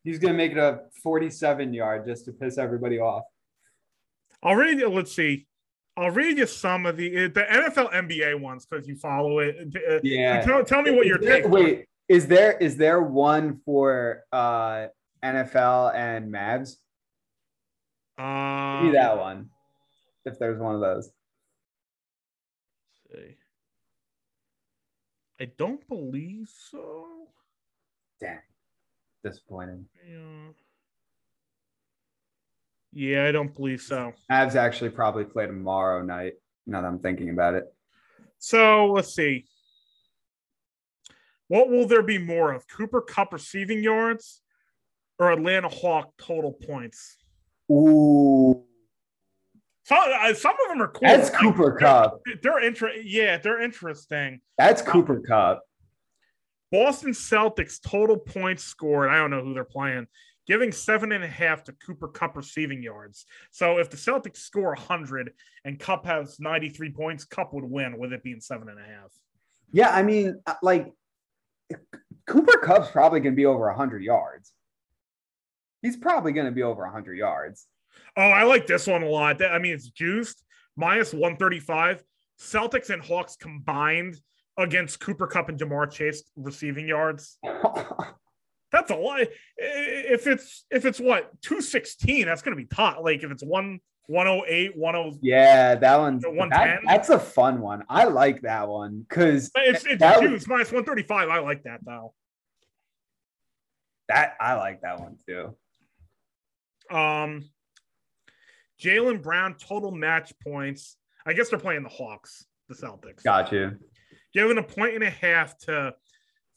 He's gonna make it a 47 yard just to piss everybody off. I'll read you. Let's see. I'll read you some of the the NFL NBA ones because you follow it. Uh, Yeah. Tell, tell me what your there- take. Wait, is there is there one for uh NFL and Mavs? Um, Be that one. If there's one of those. see. I don't believe so. Dang. Disappointing. Yeah. Yeah, I don't believe so. Mavs actually probably play tomorrow night. Now that I'm thinking about it. So let's see. What will there be more of? Cooper Kupp receiving yards or Atlanta Hawk total points? Ooh. Some, uh, some of them are cool. That's Cooper they're- Kupp. They're inter- Yeah, they're interesting. That's Cooper Kupp. Boston Celtics total points scored. I don't know who they're playing. Giving seven and a half to Cooper Kupp receiving yards. So if the Celtics score 100 and Kupp has 93 points, Kupp would win with it being seven and a half. Yeah, I mean, uh, like Cooper Kupp's probably going to be over 100 yards. He's probably going to be over 100 yards. Oh, I like this one a lot. I mean, it's juiced minus 135. Celtics and Hawks combined against Cooper Kupp and Ja'Marr Chase receiving yards. That's a lot. If it's if it's what 216, that's gonna be tough. Like if it's one 108, 10 yeah, that one's The that, 110? that's a fun one. I like that one because it's it's That juiced minus 135. I like that though. that I like that one too. Um Jaylen Brown total match points. I guess they're playing the Hawks, the Celtics. Got you. given a point and a half to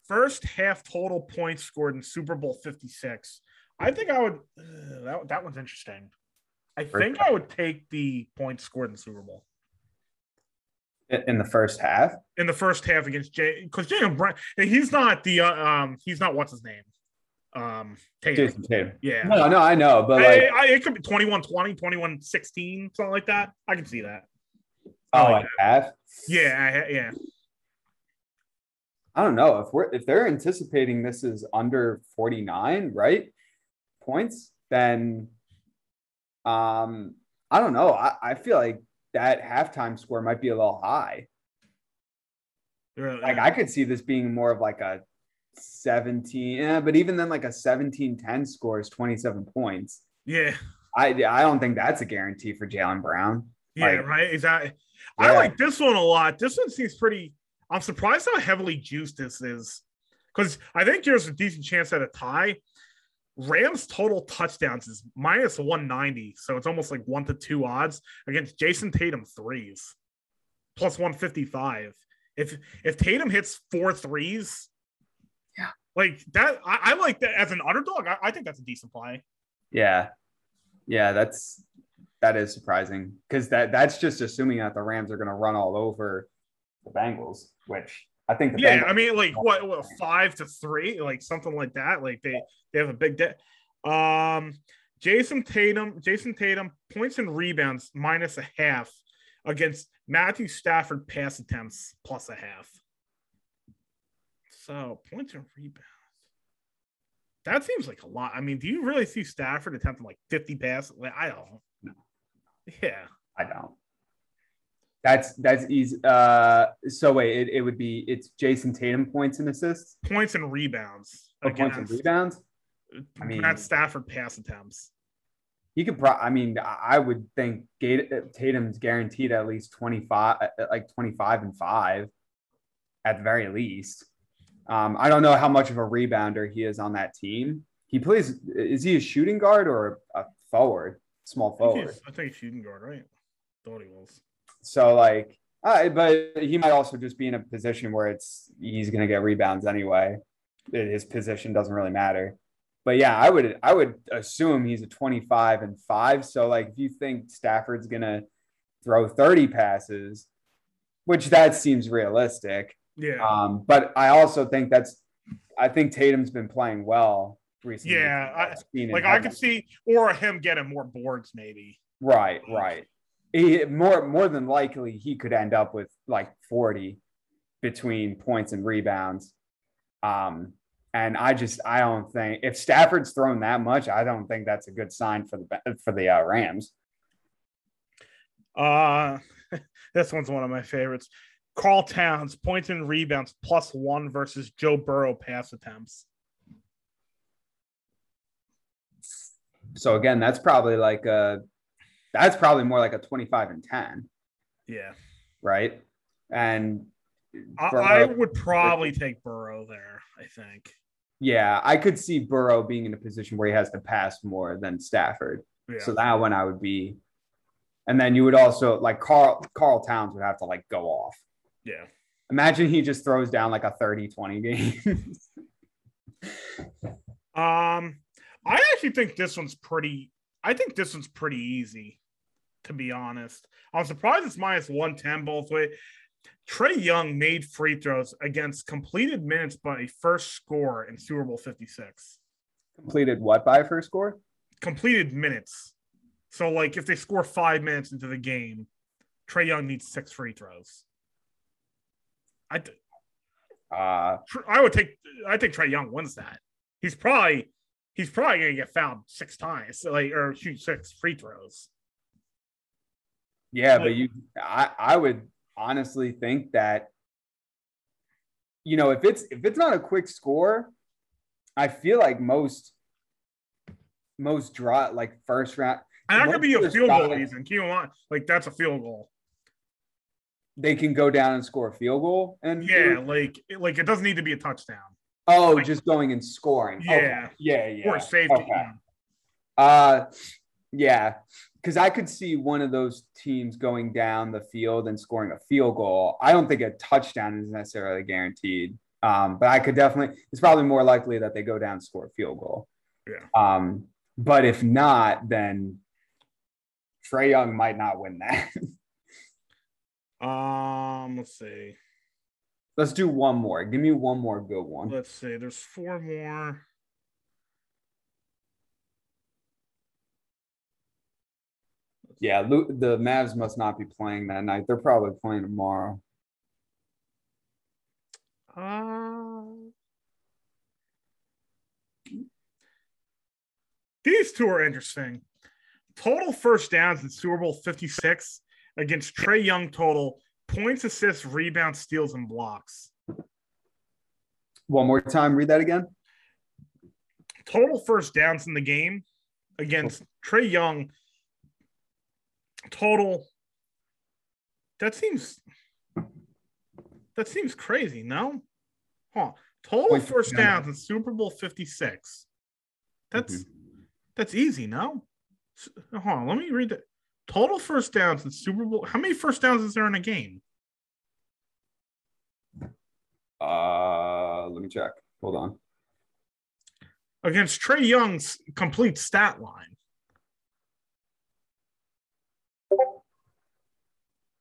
first half total points scored in Super Bowl 56. I think I would, uh, that, that one's interesting. I think I would take the points scored in the Super Bowl In the first half. in the first half against Jay, because Jaylen Brown, he's not the, uh, um, he's not what's his name? Um, Tatum. Jayson Tatum. Yeah. No, no, I know, but I, like, I, it could be 21 20, 21 16, something like that. I can see that. oh, like half. Yeah. I- Yeah. I don't know if we're if they're anticipating this is under 49, right? Points, then um I don't know. I, I feel like that halftime score might be a little high. Really. Like I could see this being more of like a 17, yeah, but even then like a 17-10 score is 27 points. yeah. I I don't think that's a guarantee for Jaylen Brown. Yeah, Like- right. Exactly. I like this one a lot. This one seems pretty. I'm surprised how heavily juiced this is, because I think there's a decent chance at a tie. Rams total touchdowns is minus 190, so it's almost like one to two odds against Jayson Tatum threes, plus 155. If if Tatum hits four threes, Yeah. like that, I, I like that as an underdog. I, I think that's a decent play. Yeah. Yeah, that's that is surprising because that that's just assuming that the Rams are going to run all over the Bengals, which I think the Yeah, Bengals, I mean, like what, what five to three, like something like that. Like they they have a big day. Um, Jayson Tatum, Jayson Tatum points and rebounds minus a half against Matthew Stafford pass attempts plus a half. So points and rebounds. That seems like a lot. I mean, do you really see Stafford attempting like 50 passes? Like, I don't. Yeah. I don't. That's that's easy. Uh, so wait, it, it would be it's Jayson Tatum points and assists, Points and rebounds. or points and rebounds. I mean- Matt Stafford pass attempts. He could. Pro- I mean, I would think Gate- Tatum's guaranteed at least twenty five, like twenty five and five, at the very least. Um, I don't know how much of a rebounder he is on that team. He plays. Is he a shooting guard or a forward? Small I think, forward. he's, I think he's shooting guard, right? Thought he was. So like, uh, but he might also just be in a position where it's he's going to get rebounds anyway. His position doesn't really matter. But yeah, I would I would assume he's a 25 and 5. So like if you think Stafford's going to throw 30 passes, which that seems realistic. Yeah. Um, but I also think that's I think Tatum's been playing well recently. Yeah, I- like I could see, or him getting more boards, maybe. Right, right. He, more more than likely he could end up with like 40 between points and rebounds. Um, and I just I don't think if Stafford's thrown that much, I don't think that's a good sign for the for the uh, Rams. Uh this one's one of my favorites. Karl Towns points and rebounds plus one versus Joe Burrow pass attempts. So again, that's probably like a that's probably more like a 25 and 10. Yeah. Right. And I, I would probably take Burrow there, I think. Yeah, I could see Burrow being in a position where he has to pass more than Stafford. Yeah. So that one I would be. And then you would also like Karl Karl Towns would have to like go off. Yeah. Imagine he just throws down like a 30-20 game. um I actually think this one's pretty I think this one's pretty easy, to be honest. I'm surprised it's minus 110 both way. Trae Young made free throws against completed minutes by a first score in Super Bowl 56. Completed what by a first score? Completed minutes. So, like, if they score five minutes into the game, Trae Young needs six free throws. I, uh, I would take. I think Trae Young wins that. He's probably he's probably gonna get fouled six times, like or shoot six free throws. Yeah, like, but you, I, I would honestly think that you know if it's if it's not a quick score i feel like most most draw like first round and that could be a field goal even keep on like that's a field goal they can go down and score a field goal and yeah like like it doesn't need to be a touchdown oh like, just going and scoring yeah okay. yeah yeah or safety okay. uh yeah because I could see one of those teams going down the field and scoring a field goal. I don't think a touchdown is necessarily guaranteed, um, but I could definitely. It's probably more likely that they go down and score a field goal. Yeah. Um, but if not, then Trae Young might not win that. um, let's see. Let's do one more. Give me one more good one. Let's see. There's four more. Yeah, the Mavs must not be playing that night. They're probably playing tomorrow. Uh, these two are interesting. Total first downs in Super Bowl 56 against Trae Young total points, assists, rebounds, steals, and blocks. One more time, read that again. Total first downs in the game against Trae Young total. That seems that seems crazy, no? Huh. Total first downs in Super Bowl 56. That's mm-hmm. that's easy, no? Hold on, let me read that. Total first downs in Super Bowl. How many first downs is there in a game? Uh let me check. Hold on. Against Trae Young's complete stat line.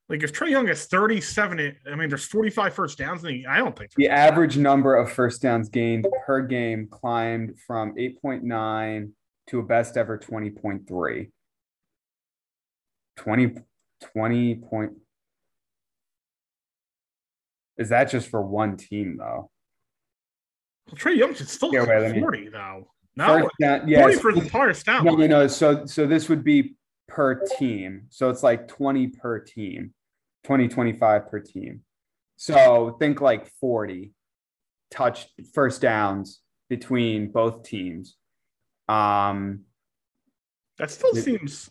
Like if Trae Young is 37, I mean, there's 45 first downs. And I don't think the average number of first downs gained per game climbed from 8.9 to a best ever 20.3. 20, 20 point. Is that just for one team though? Well, Trae Young should still yeah, wait, 40 me... though. No, down, yes. 40 for the entire stat. No, no, no. So, so this would be per team. So it's like 20 per team. 20, 25 per team. So think like 40 touch first downs between both teams. Um, that still it, seems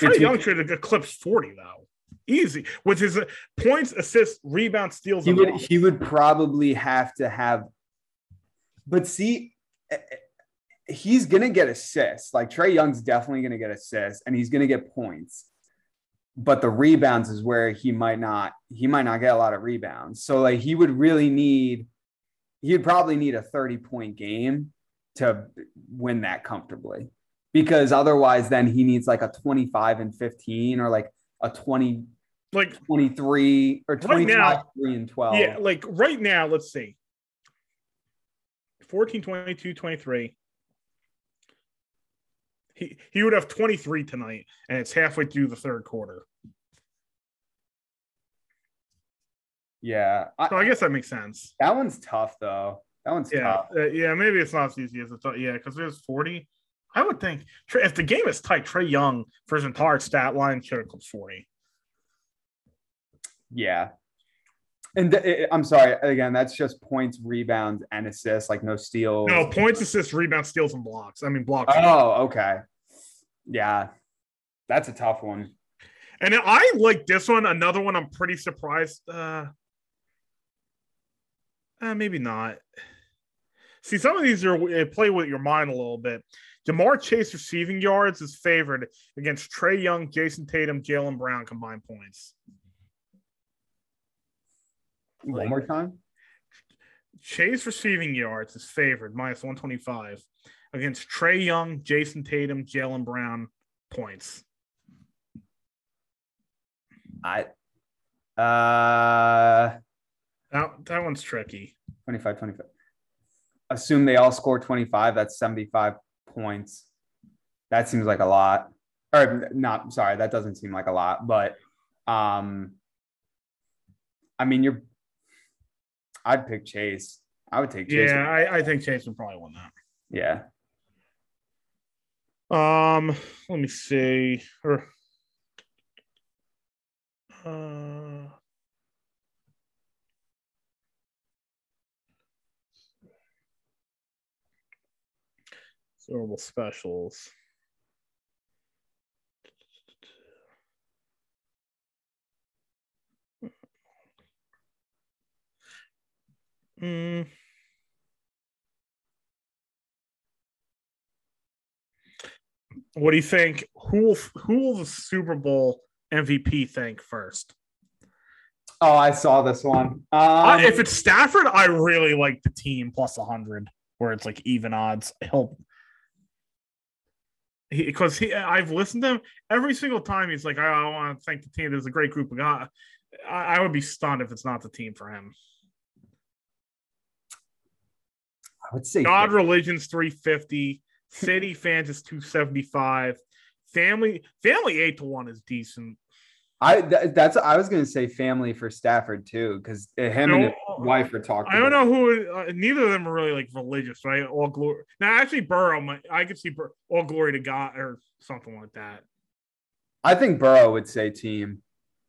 Trae Young should eclipse 40 though. Easy with his uh, points, assists, rebounds, steals. He would, he would probably have to have, but see, eh, eh, he's gonna get assists. Like Trae Young's definitely gonna get assists, and he's gonna get points but the rebounds is where he might not he might not get a lot of rebounds. So like he would really need he'd probably need a 30 point game to win that comfortably. Because otherwise then he needs like a 25 and 15 or like a 20 like 23 or 25 right now, 3 and 12. Yeah, like right now, let's see. 14 22 23 he, he would have 23 tonight, and it's halfway through the third quarter. Yeah. So I guess that makes sense. That one's tough though. That one's Yeah, tough. uh, yeah. Maybe it's not as easy as it thought. Yeah, because there's 40. I would think if the game is tight, Trae Young for his entire stat line should have clipped 40. Yeah. And th- it- I'm sorry, again, that's just points, rebounds, and assists, like no steals. No points, assists, rebounds, steals, and blocks. I mean blocks. Oh, okay. Yeah. That's a tough one. And I like this one. Another one I'm pretty surprised. Uh, uh maybe not. See, some of these are play with your mind a little bit. Ja'Marr Chase receiving yards is favored against Trae Young, Jayson Tatum, Jaylen Brown combined points. One more time. Chase receiving yards is favored minus 125 against Trae Young, Jayson Tatum, Jaylen Brown points. I uh That, that one's tricky. 25, 25. Assume they all score 25. That's 75 points. That seems like a lot. Or not, sorry, that doesn't seem like a lot, but um I mean you're I'd pick Chase. I would take Chase. Yeah, I, I think Chase would probably win that. Yeah. Um, let me see. Or uh Bowl specials. Mm. What do you think? Who will who will the Super Bowl MVP thank first? Oh, I saw this one. Um, Uh, if it's Stafford, I really like the team plus 100, where it's like even odds. He'll because he, I've listened to him every single time. He's like, I, I want to thank the team. There's a great group of guys. I, I would be stunned if it's not the team for him. I would say God Religion's 350. City fans is 275. Family family eight to one is decent. I th- that's I was gonna say family for Stafford too because him and his wife are talking. I don't know who. Uh, neither of them are really like religious, right? All glory. Now, actually, Burrow. might- I could see Bur- all glory to God or something like that. I think Burrow would say team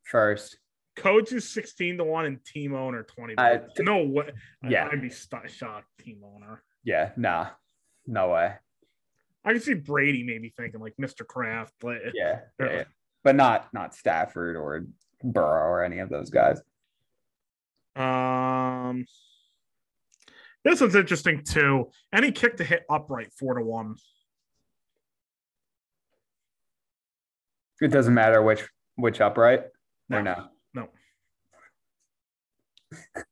first. Coach is sixteen to one, and team owner twenty. To I- no way. Yeah. I'd be st- shocked. Team owner. Yeah, nah, no way. I could see Brady maybe thinking like Mr. Kraft, but Yeah. yeah, yeah. But not not Stafford or Burrow or any of those guys. um, this one's interesting too. Any kick to hit upright four to one. It doesn't matter which which upright or no. No.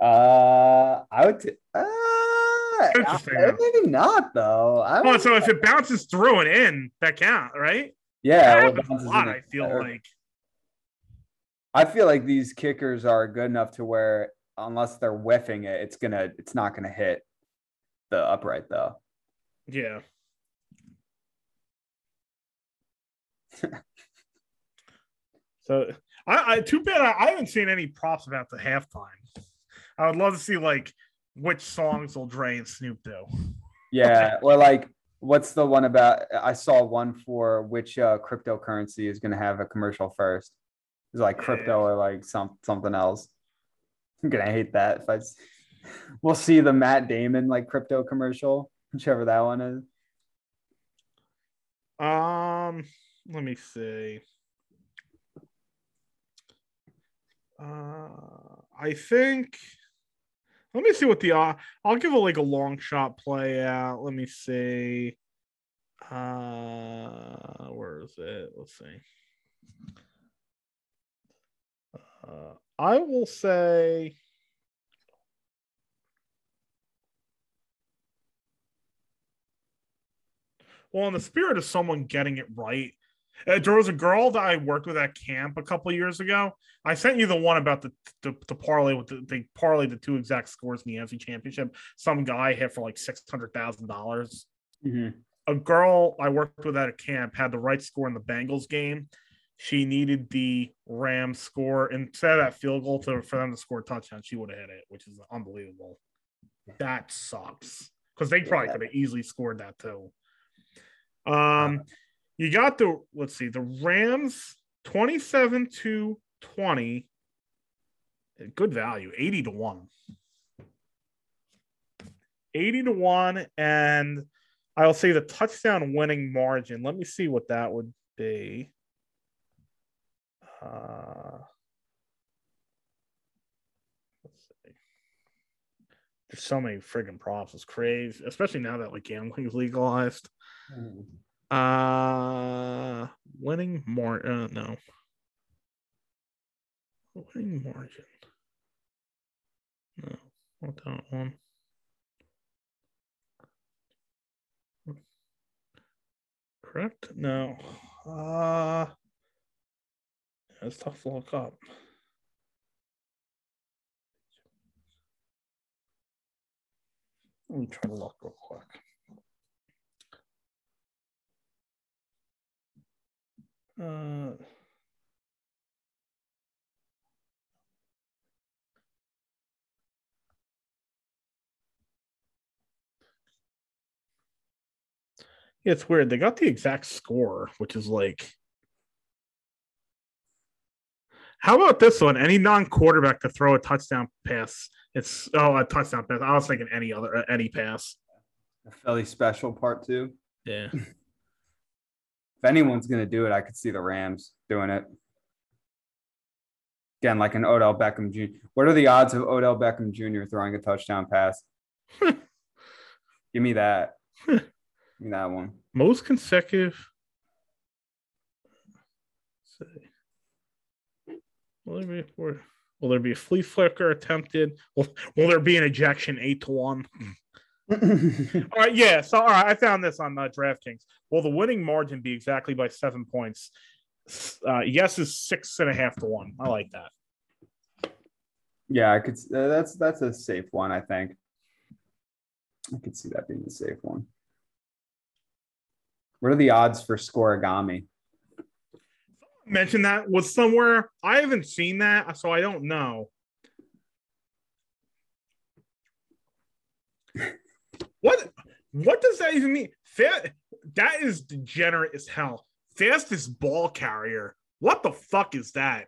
Uh, I would. T- uh, Interesting, I- maybe not though. I Oh, would- so if it bounces through and in, that count, right? Yeah, well, a lot. I feel there. like. I feel like these kickers are good enough to where unless they're whiffing it, it's gonna it's not gonna hit the upright though. Yeah. so I, I too bad I, I haven't seen any props about the halftime. I would love to see like which songs will Dre and Snoop do. Yeah, or like what's the one about? I saw one for which uh, cryptocurrency is gonna have a commercial first. It's like crypto or like some something else. I'm gonna hate that if I. We'll see the Matt Damon like crypto commercial, whichever that one is. Um, let me see. Uh, I think. Let me see what the. Uh, I'll give it like a long shot play out. Let me see. Uh, where is it? Let's see. Uh, I will say. Well, in the spirit of someone getting it right, uh, there was a girl that I worked with at camp a couple years ago. I sent you the one about the the, the parlay with the they parlay the two exact scores in the NFC Championship. Some guy hit for like six hundred thousand dollars. A girl I worked with at a camp had the right score in the Bengals game. she needed the Rams score instead of that field goal to, for them to score a touchdown. She would have hit it, which is unbelievable. That sucks because they probably could have easily scored that too. Um, you got the let's see the Rams twenty seven to twenty. Good value, eighty to one. 80 to 1 and I'll say the touchdown winning margin. Let me see what that would be. Uh. There's so many friggin' props. It's crazy, especially now that like gambling is legalized. Mm. Uh, winning more. Uh, no. Winning margin. No, not that one. Correct? No. Uh it's tough to look up. Let me try to look real quick. Uh, yeah, it's weird. They got the exact score, which is like how about this one? Any non-quarterback to throw a touchdown pass. It's oh a touchdown pass. I was thinking any other uh, any pass. A Philly special part two. Yeah. if anyone's gonna do it, I could see the Rams doing it. Again, like an Odell Beckham Jr. What are the odds of Odell Beckham Jr. throwing a touchdown pass? Give me that. Give me that one. Most consecutive. Will there be will there be a flea flicker attempted? Will, will there be an ejection eight to one? all right, yeah. So all right, I found this on uh, DraftKings. Will the winning margin be exactly by seven points? Uh, yes, is six and a half to one. I like that. Yeah, I could. Uh, that's that's a safe one. I think. I could see that being a safe one. What are the odds for scorigami? mentioned that was somewhere. I haven't seen that, so I don't know. What what does that even mean? Fa- that is degenerate as hell. Fastest ball carrier. What the fuck is that?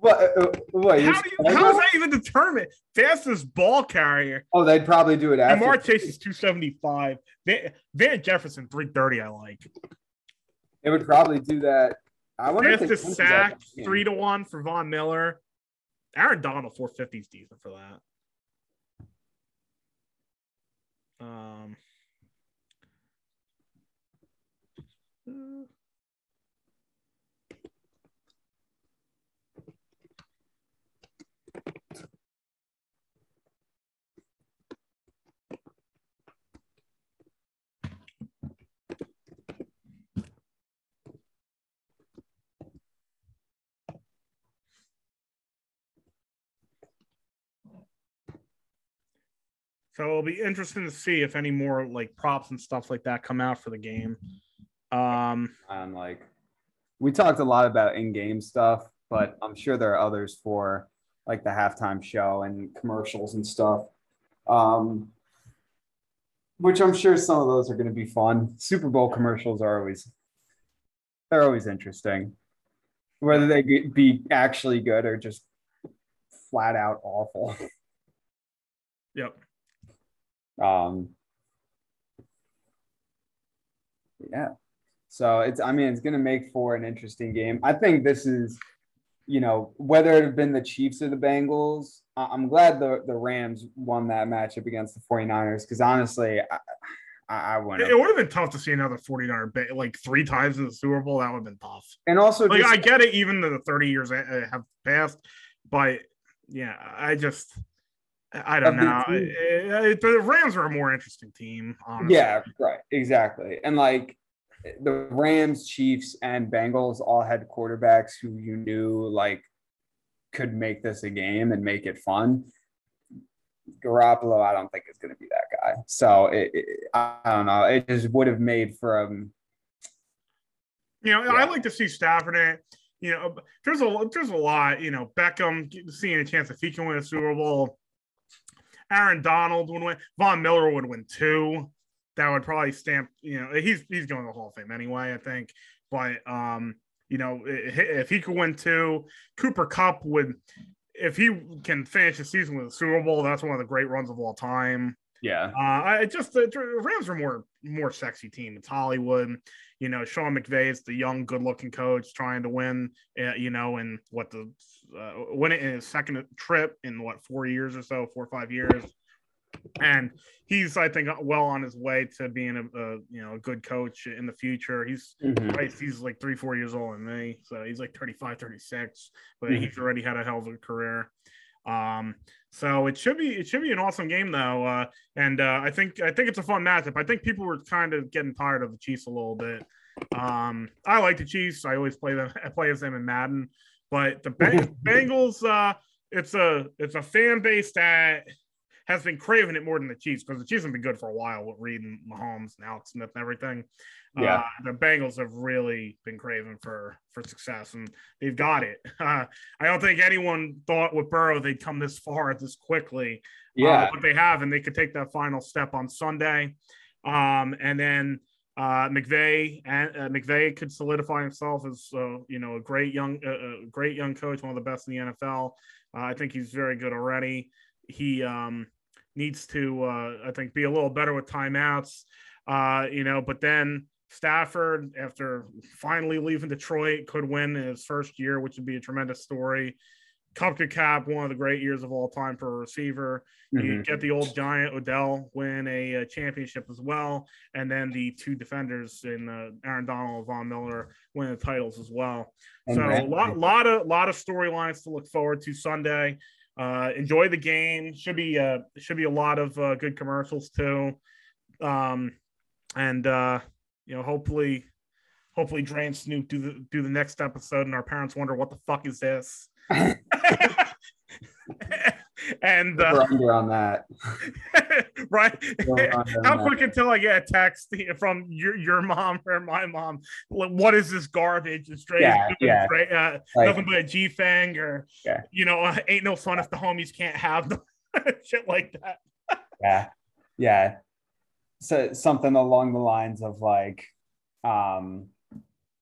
What? Uh, what how, do you, how is that even determined? Fastest ball carrier. Oh, they'd probably do it after. Ja'Marr Chase is 275. Van, Van Jefferson 330, I like. It would probably do that. I wonder if the sack three to one for Von Miller. Aaron Donald 450 is decent for that. Um, So it'll be interesting to see if any more like props and stuff like that come out for the game. Um, and like we talked a lot about in-game stuff, but I'm sure there are others for like the halftime show and commercials and stuff. Um, which I'm sure some of those are going to be fun. Super Bowl commercials are always they're always interesting, whether they be actually good or just flat out awful. Yep. Um, yeah. So it's, I mean, it's going to make for an interesting game. I think this is, you know, whether it had been the Chiefs or the Bengals, I'm glad the, the Rams won that matchup against the 49ers because honestly, I, I, I wouldn't. It would have been tough to see another 49er like three times in the Super Bowl. That would have been tough. And also, like, just, I get it, even though the 30 years have passed, but yeah, I just I don't know. It, the Rams are a more interesting team. Honestly. Yeah, right. Exactly. And like the Rams, Chiefs, and Bengals all had quarterbacks who you knew like could make this a game and make it fun. Garoppolo, I don't think is going to be that guy. So it, it, I don't know. It just would have made for um, You know, yeah. I like to see Stafford in it. You know, there's a there's a lot. You know, Beckham seeing a chance if he can win a Super Bowl. Aaron Donald would win. Von Miller would win two. That would probably stamp. You know, he's he's going to the Hall of Fame anyway. I think, but um, you know, if he could win two, Cooper Kupp would. If he can finish the season with a Super Bowl, that's one of the great runs of all time. Yeah. Uh, I just the Rams are more more sexy team. It's Hollywood. You know, Sean McVay is the young, good-looking coach trying to win. Uh, you know, in what the uh, win it in his second trip in what four years or so, four or five years, and he's I think well on his way to being a, a you know a good coach in the future. He's mm-hmm. right, he's like three four years old in me, so he's like 35, 36, but mm-hmm. he's already had a hell of a career. Um, so it should be it should be an awesome game though, uh, and uh, I think I think it's a fun matchup. I think people were kind of getting tired of the Chiefs a little bit. Um, I like the Chiefs. I always play them. I play as them in Madden, but the Bengals. Uh, it's a it's a fan base that has been craving it more than the Chiefs because the Chiefs have been good for a while with Reid and Mahomes and Alex Smith and everything. Yeah, uh, the Bengals have really been craving for for success, and they've got it. Uh, I don't think anyone thought with Burrow they'd come this far this quickly. Uh, yeah, uh, but they have, and they could take that final step on Sunday. Um, and then uh, McVay and uh, could solidify himself as uh, you know a great young, uh, a great young coach, one of the best in the NFL. Uh, I think he's very good already. He um, needs to, uh, I think, be a little better with timeouts. Uh, you know, but then Stafford, after finally leaving Detroit, could win in his first year, which would be a tremendous story. Cooper Kupp, one of the great years of all time for a receiver. Mm-hmm. You get the old giant Odell win a, a, championship as well, and then the two defenders in uh, Aaron Donald and Von Miller win the titles as well. And so a lot, lot of lot of storylines to look forward to Sunday. Uh, enjoy the game. Should be uh, should be a lot of uh, good commercials too, um, and uh, you know hopefully hopefully Dre and Snoop do the do the next episode, and our parents wonder what the fuck is this. and uh, under on that, right? How quick until I get a text from your your mom or my mom? What is this garbage? It's straight, yeah, yeah. Straight, uh, like, nothing but a G thang, or yeah. you know, uh, ain't no fun if the homies can't have them. Shit like that. yeah, yeah. So something along the lines of like, um,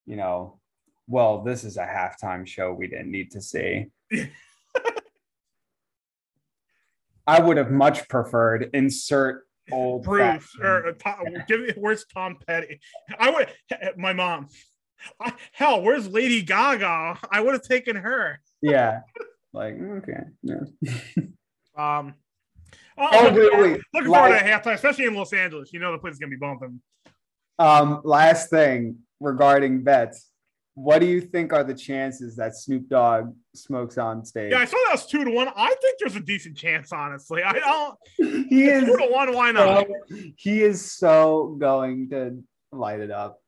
you know, well, this is a halftime show we didn't need to see. I would have much preferred insert old Bruce or uh, Tom, give me where's Tom Petty? I would my mom. I, hell, where's Lady Gaga? I would have taken her. Yeah, like okay, yeah. um. Oh, oh looking, wait, forward, wait. looking forward to halftime, especially in Los Angeles. You know the place is gonna be bumping. Um, last thing regarding bets what do you think are the chances that Snoop Dogg smokes on stage? Yeah, I saw that was two to one. I think there's a decent chance, honestly. I don't. He is two to one. Why not? he is so going to light it up.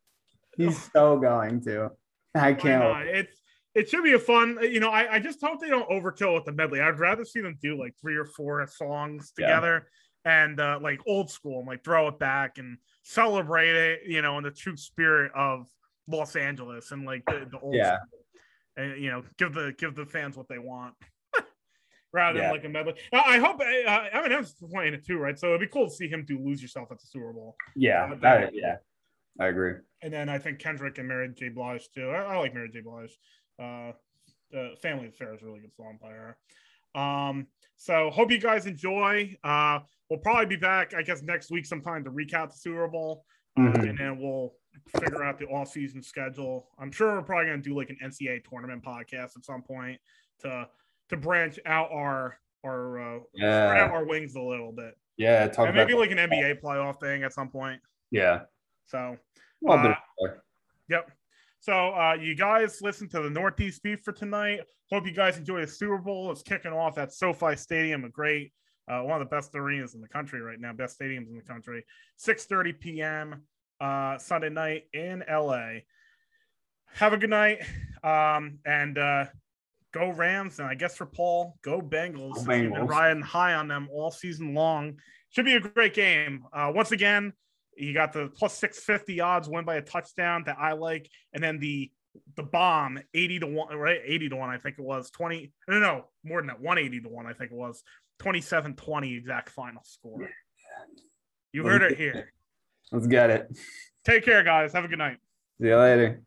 He's so going to. I can't. It's it should be a fun. You know, I, I just hope they don't overkill with the medley. I'd rather see them do like three or four songs together yeah. and uh, like old school and like throw it back and celebrate it. You know, in the true spirit of Los Angeles and like the, the old yeah. and you know give the give the fans what they want rather yeah. than like a medley. I hope uh, Eminem's playing it too, right? So it'd be cool to see him do "Lose Yourself" at the Super Bowl. Yeah, uh, that, yeah, I agree. And then I think Kendrick and Mary J. Blige too. I, I like Mary J. Blige. Uh, uh, Family Affair is a really good song by her. Um, so hope you guys enjoy. Uh, we'll probably be back, I guess, next week sometime to recap the Super Bowl, uh, mm-hmm. and then we'll figure out the off season schedule. I'm sure we're probably going to do like an NCAA tournament podcast at some point to to branch out our our uh, yeah. out our wings a little bit. Yeah, talk and maybe like an NBA playoff thing at some point. Yeah. So. Uh, yep. So uh, you guys listen to the Northeast Beef for tonight. Hope you guys enjoy the Super Bowl. It's kicking off at SoFi Stadium, a great, uh, one of the best arenas in the country right now, best stadiums in the country. 6:30 p.m uh, Sunday night in LA. Have a good night. Um, and uh, go Rams. And I guess for Paul, go Bengals. Go Bengals. Been riding high on them all season long. Should be a great game. Uh, once again, You got the plus 650 odds win by a touchdown that I like. And then the the bomb 80 to 1 right 80 to 1 i think it was 20 no no more than that 180 to 1 i think it was 27 20 exact final score you heard it here let's get it. Take care guys. Have a good night. See you later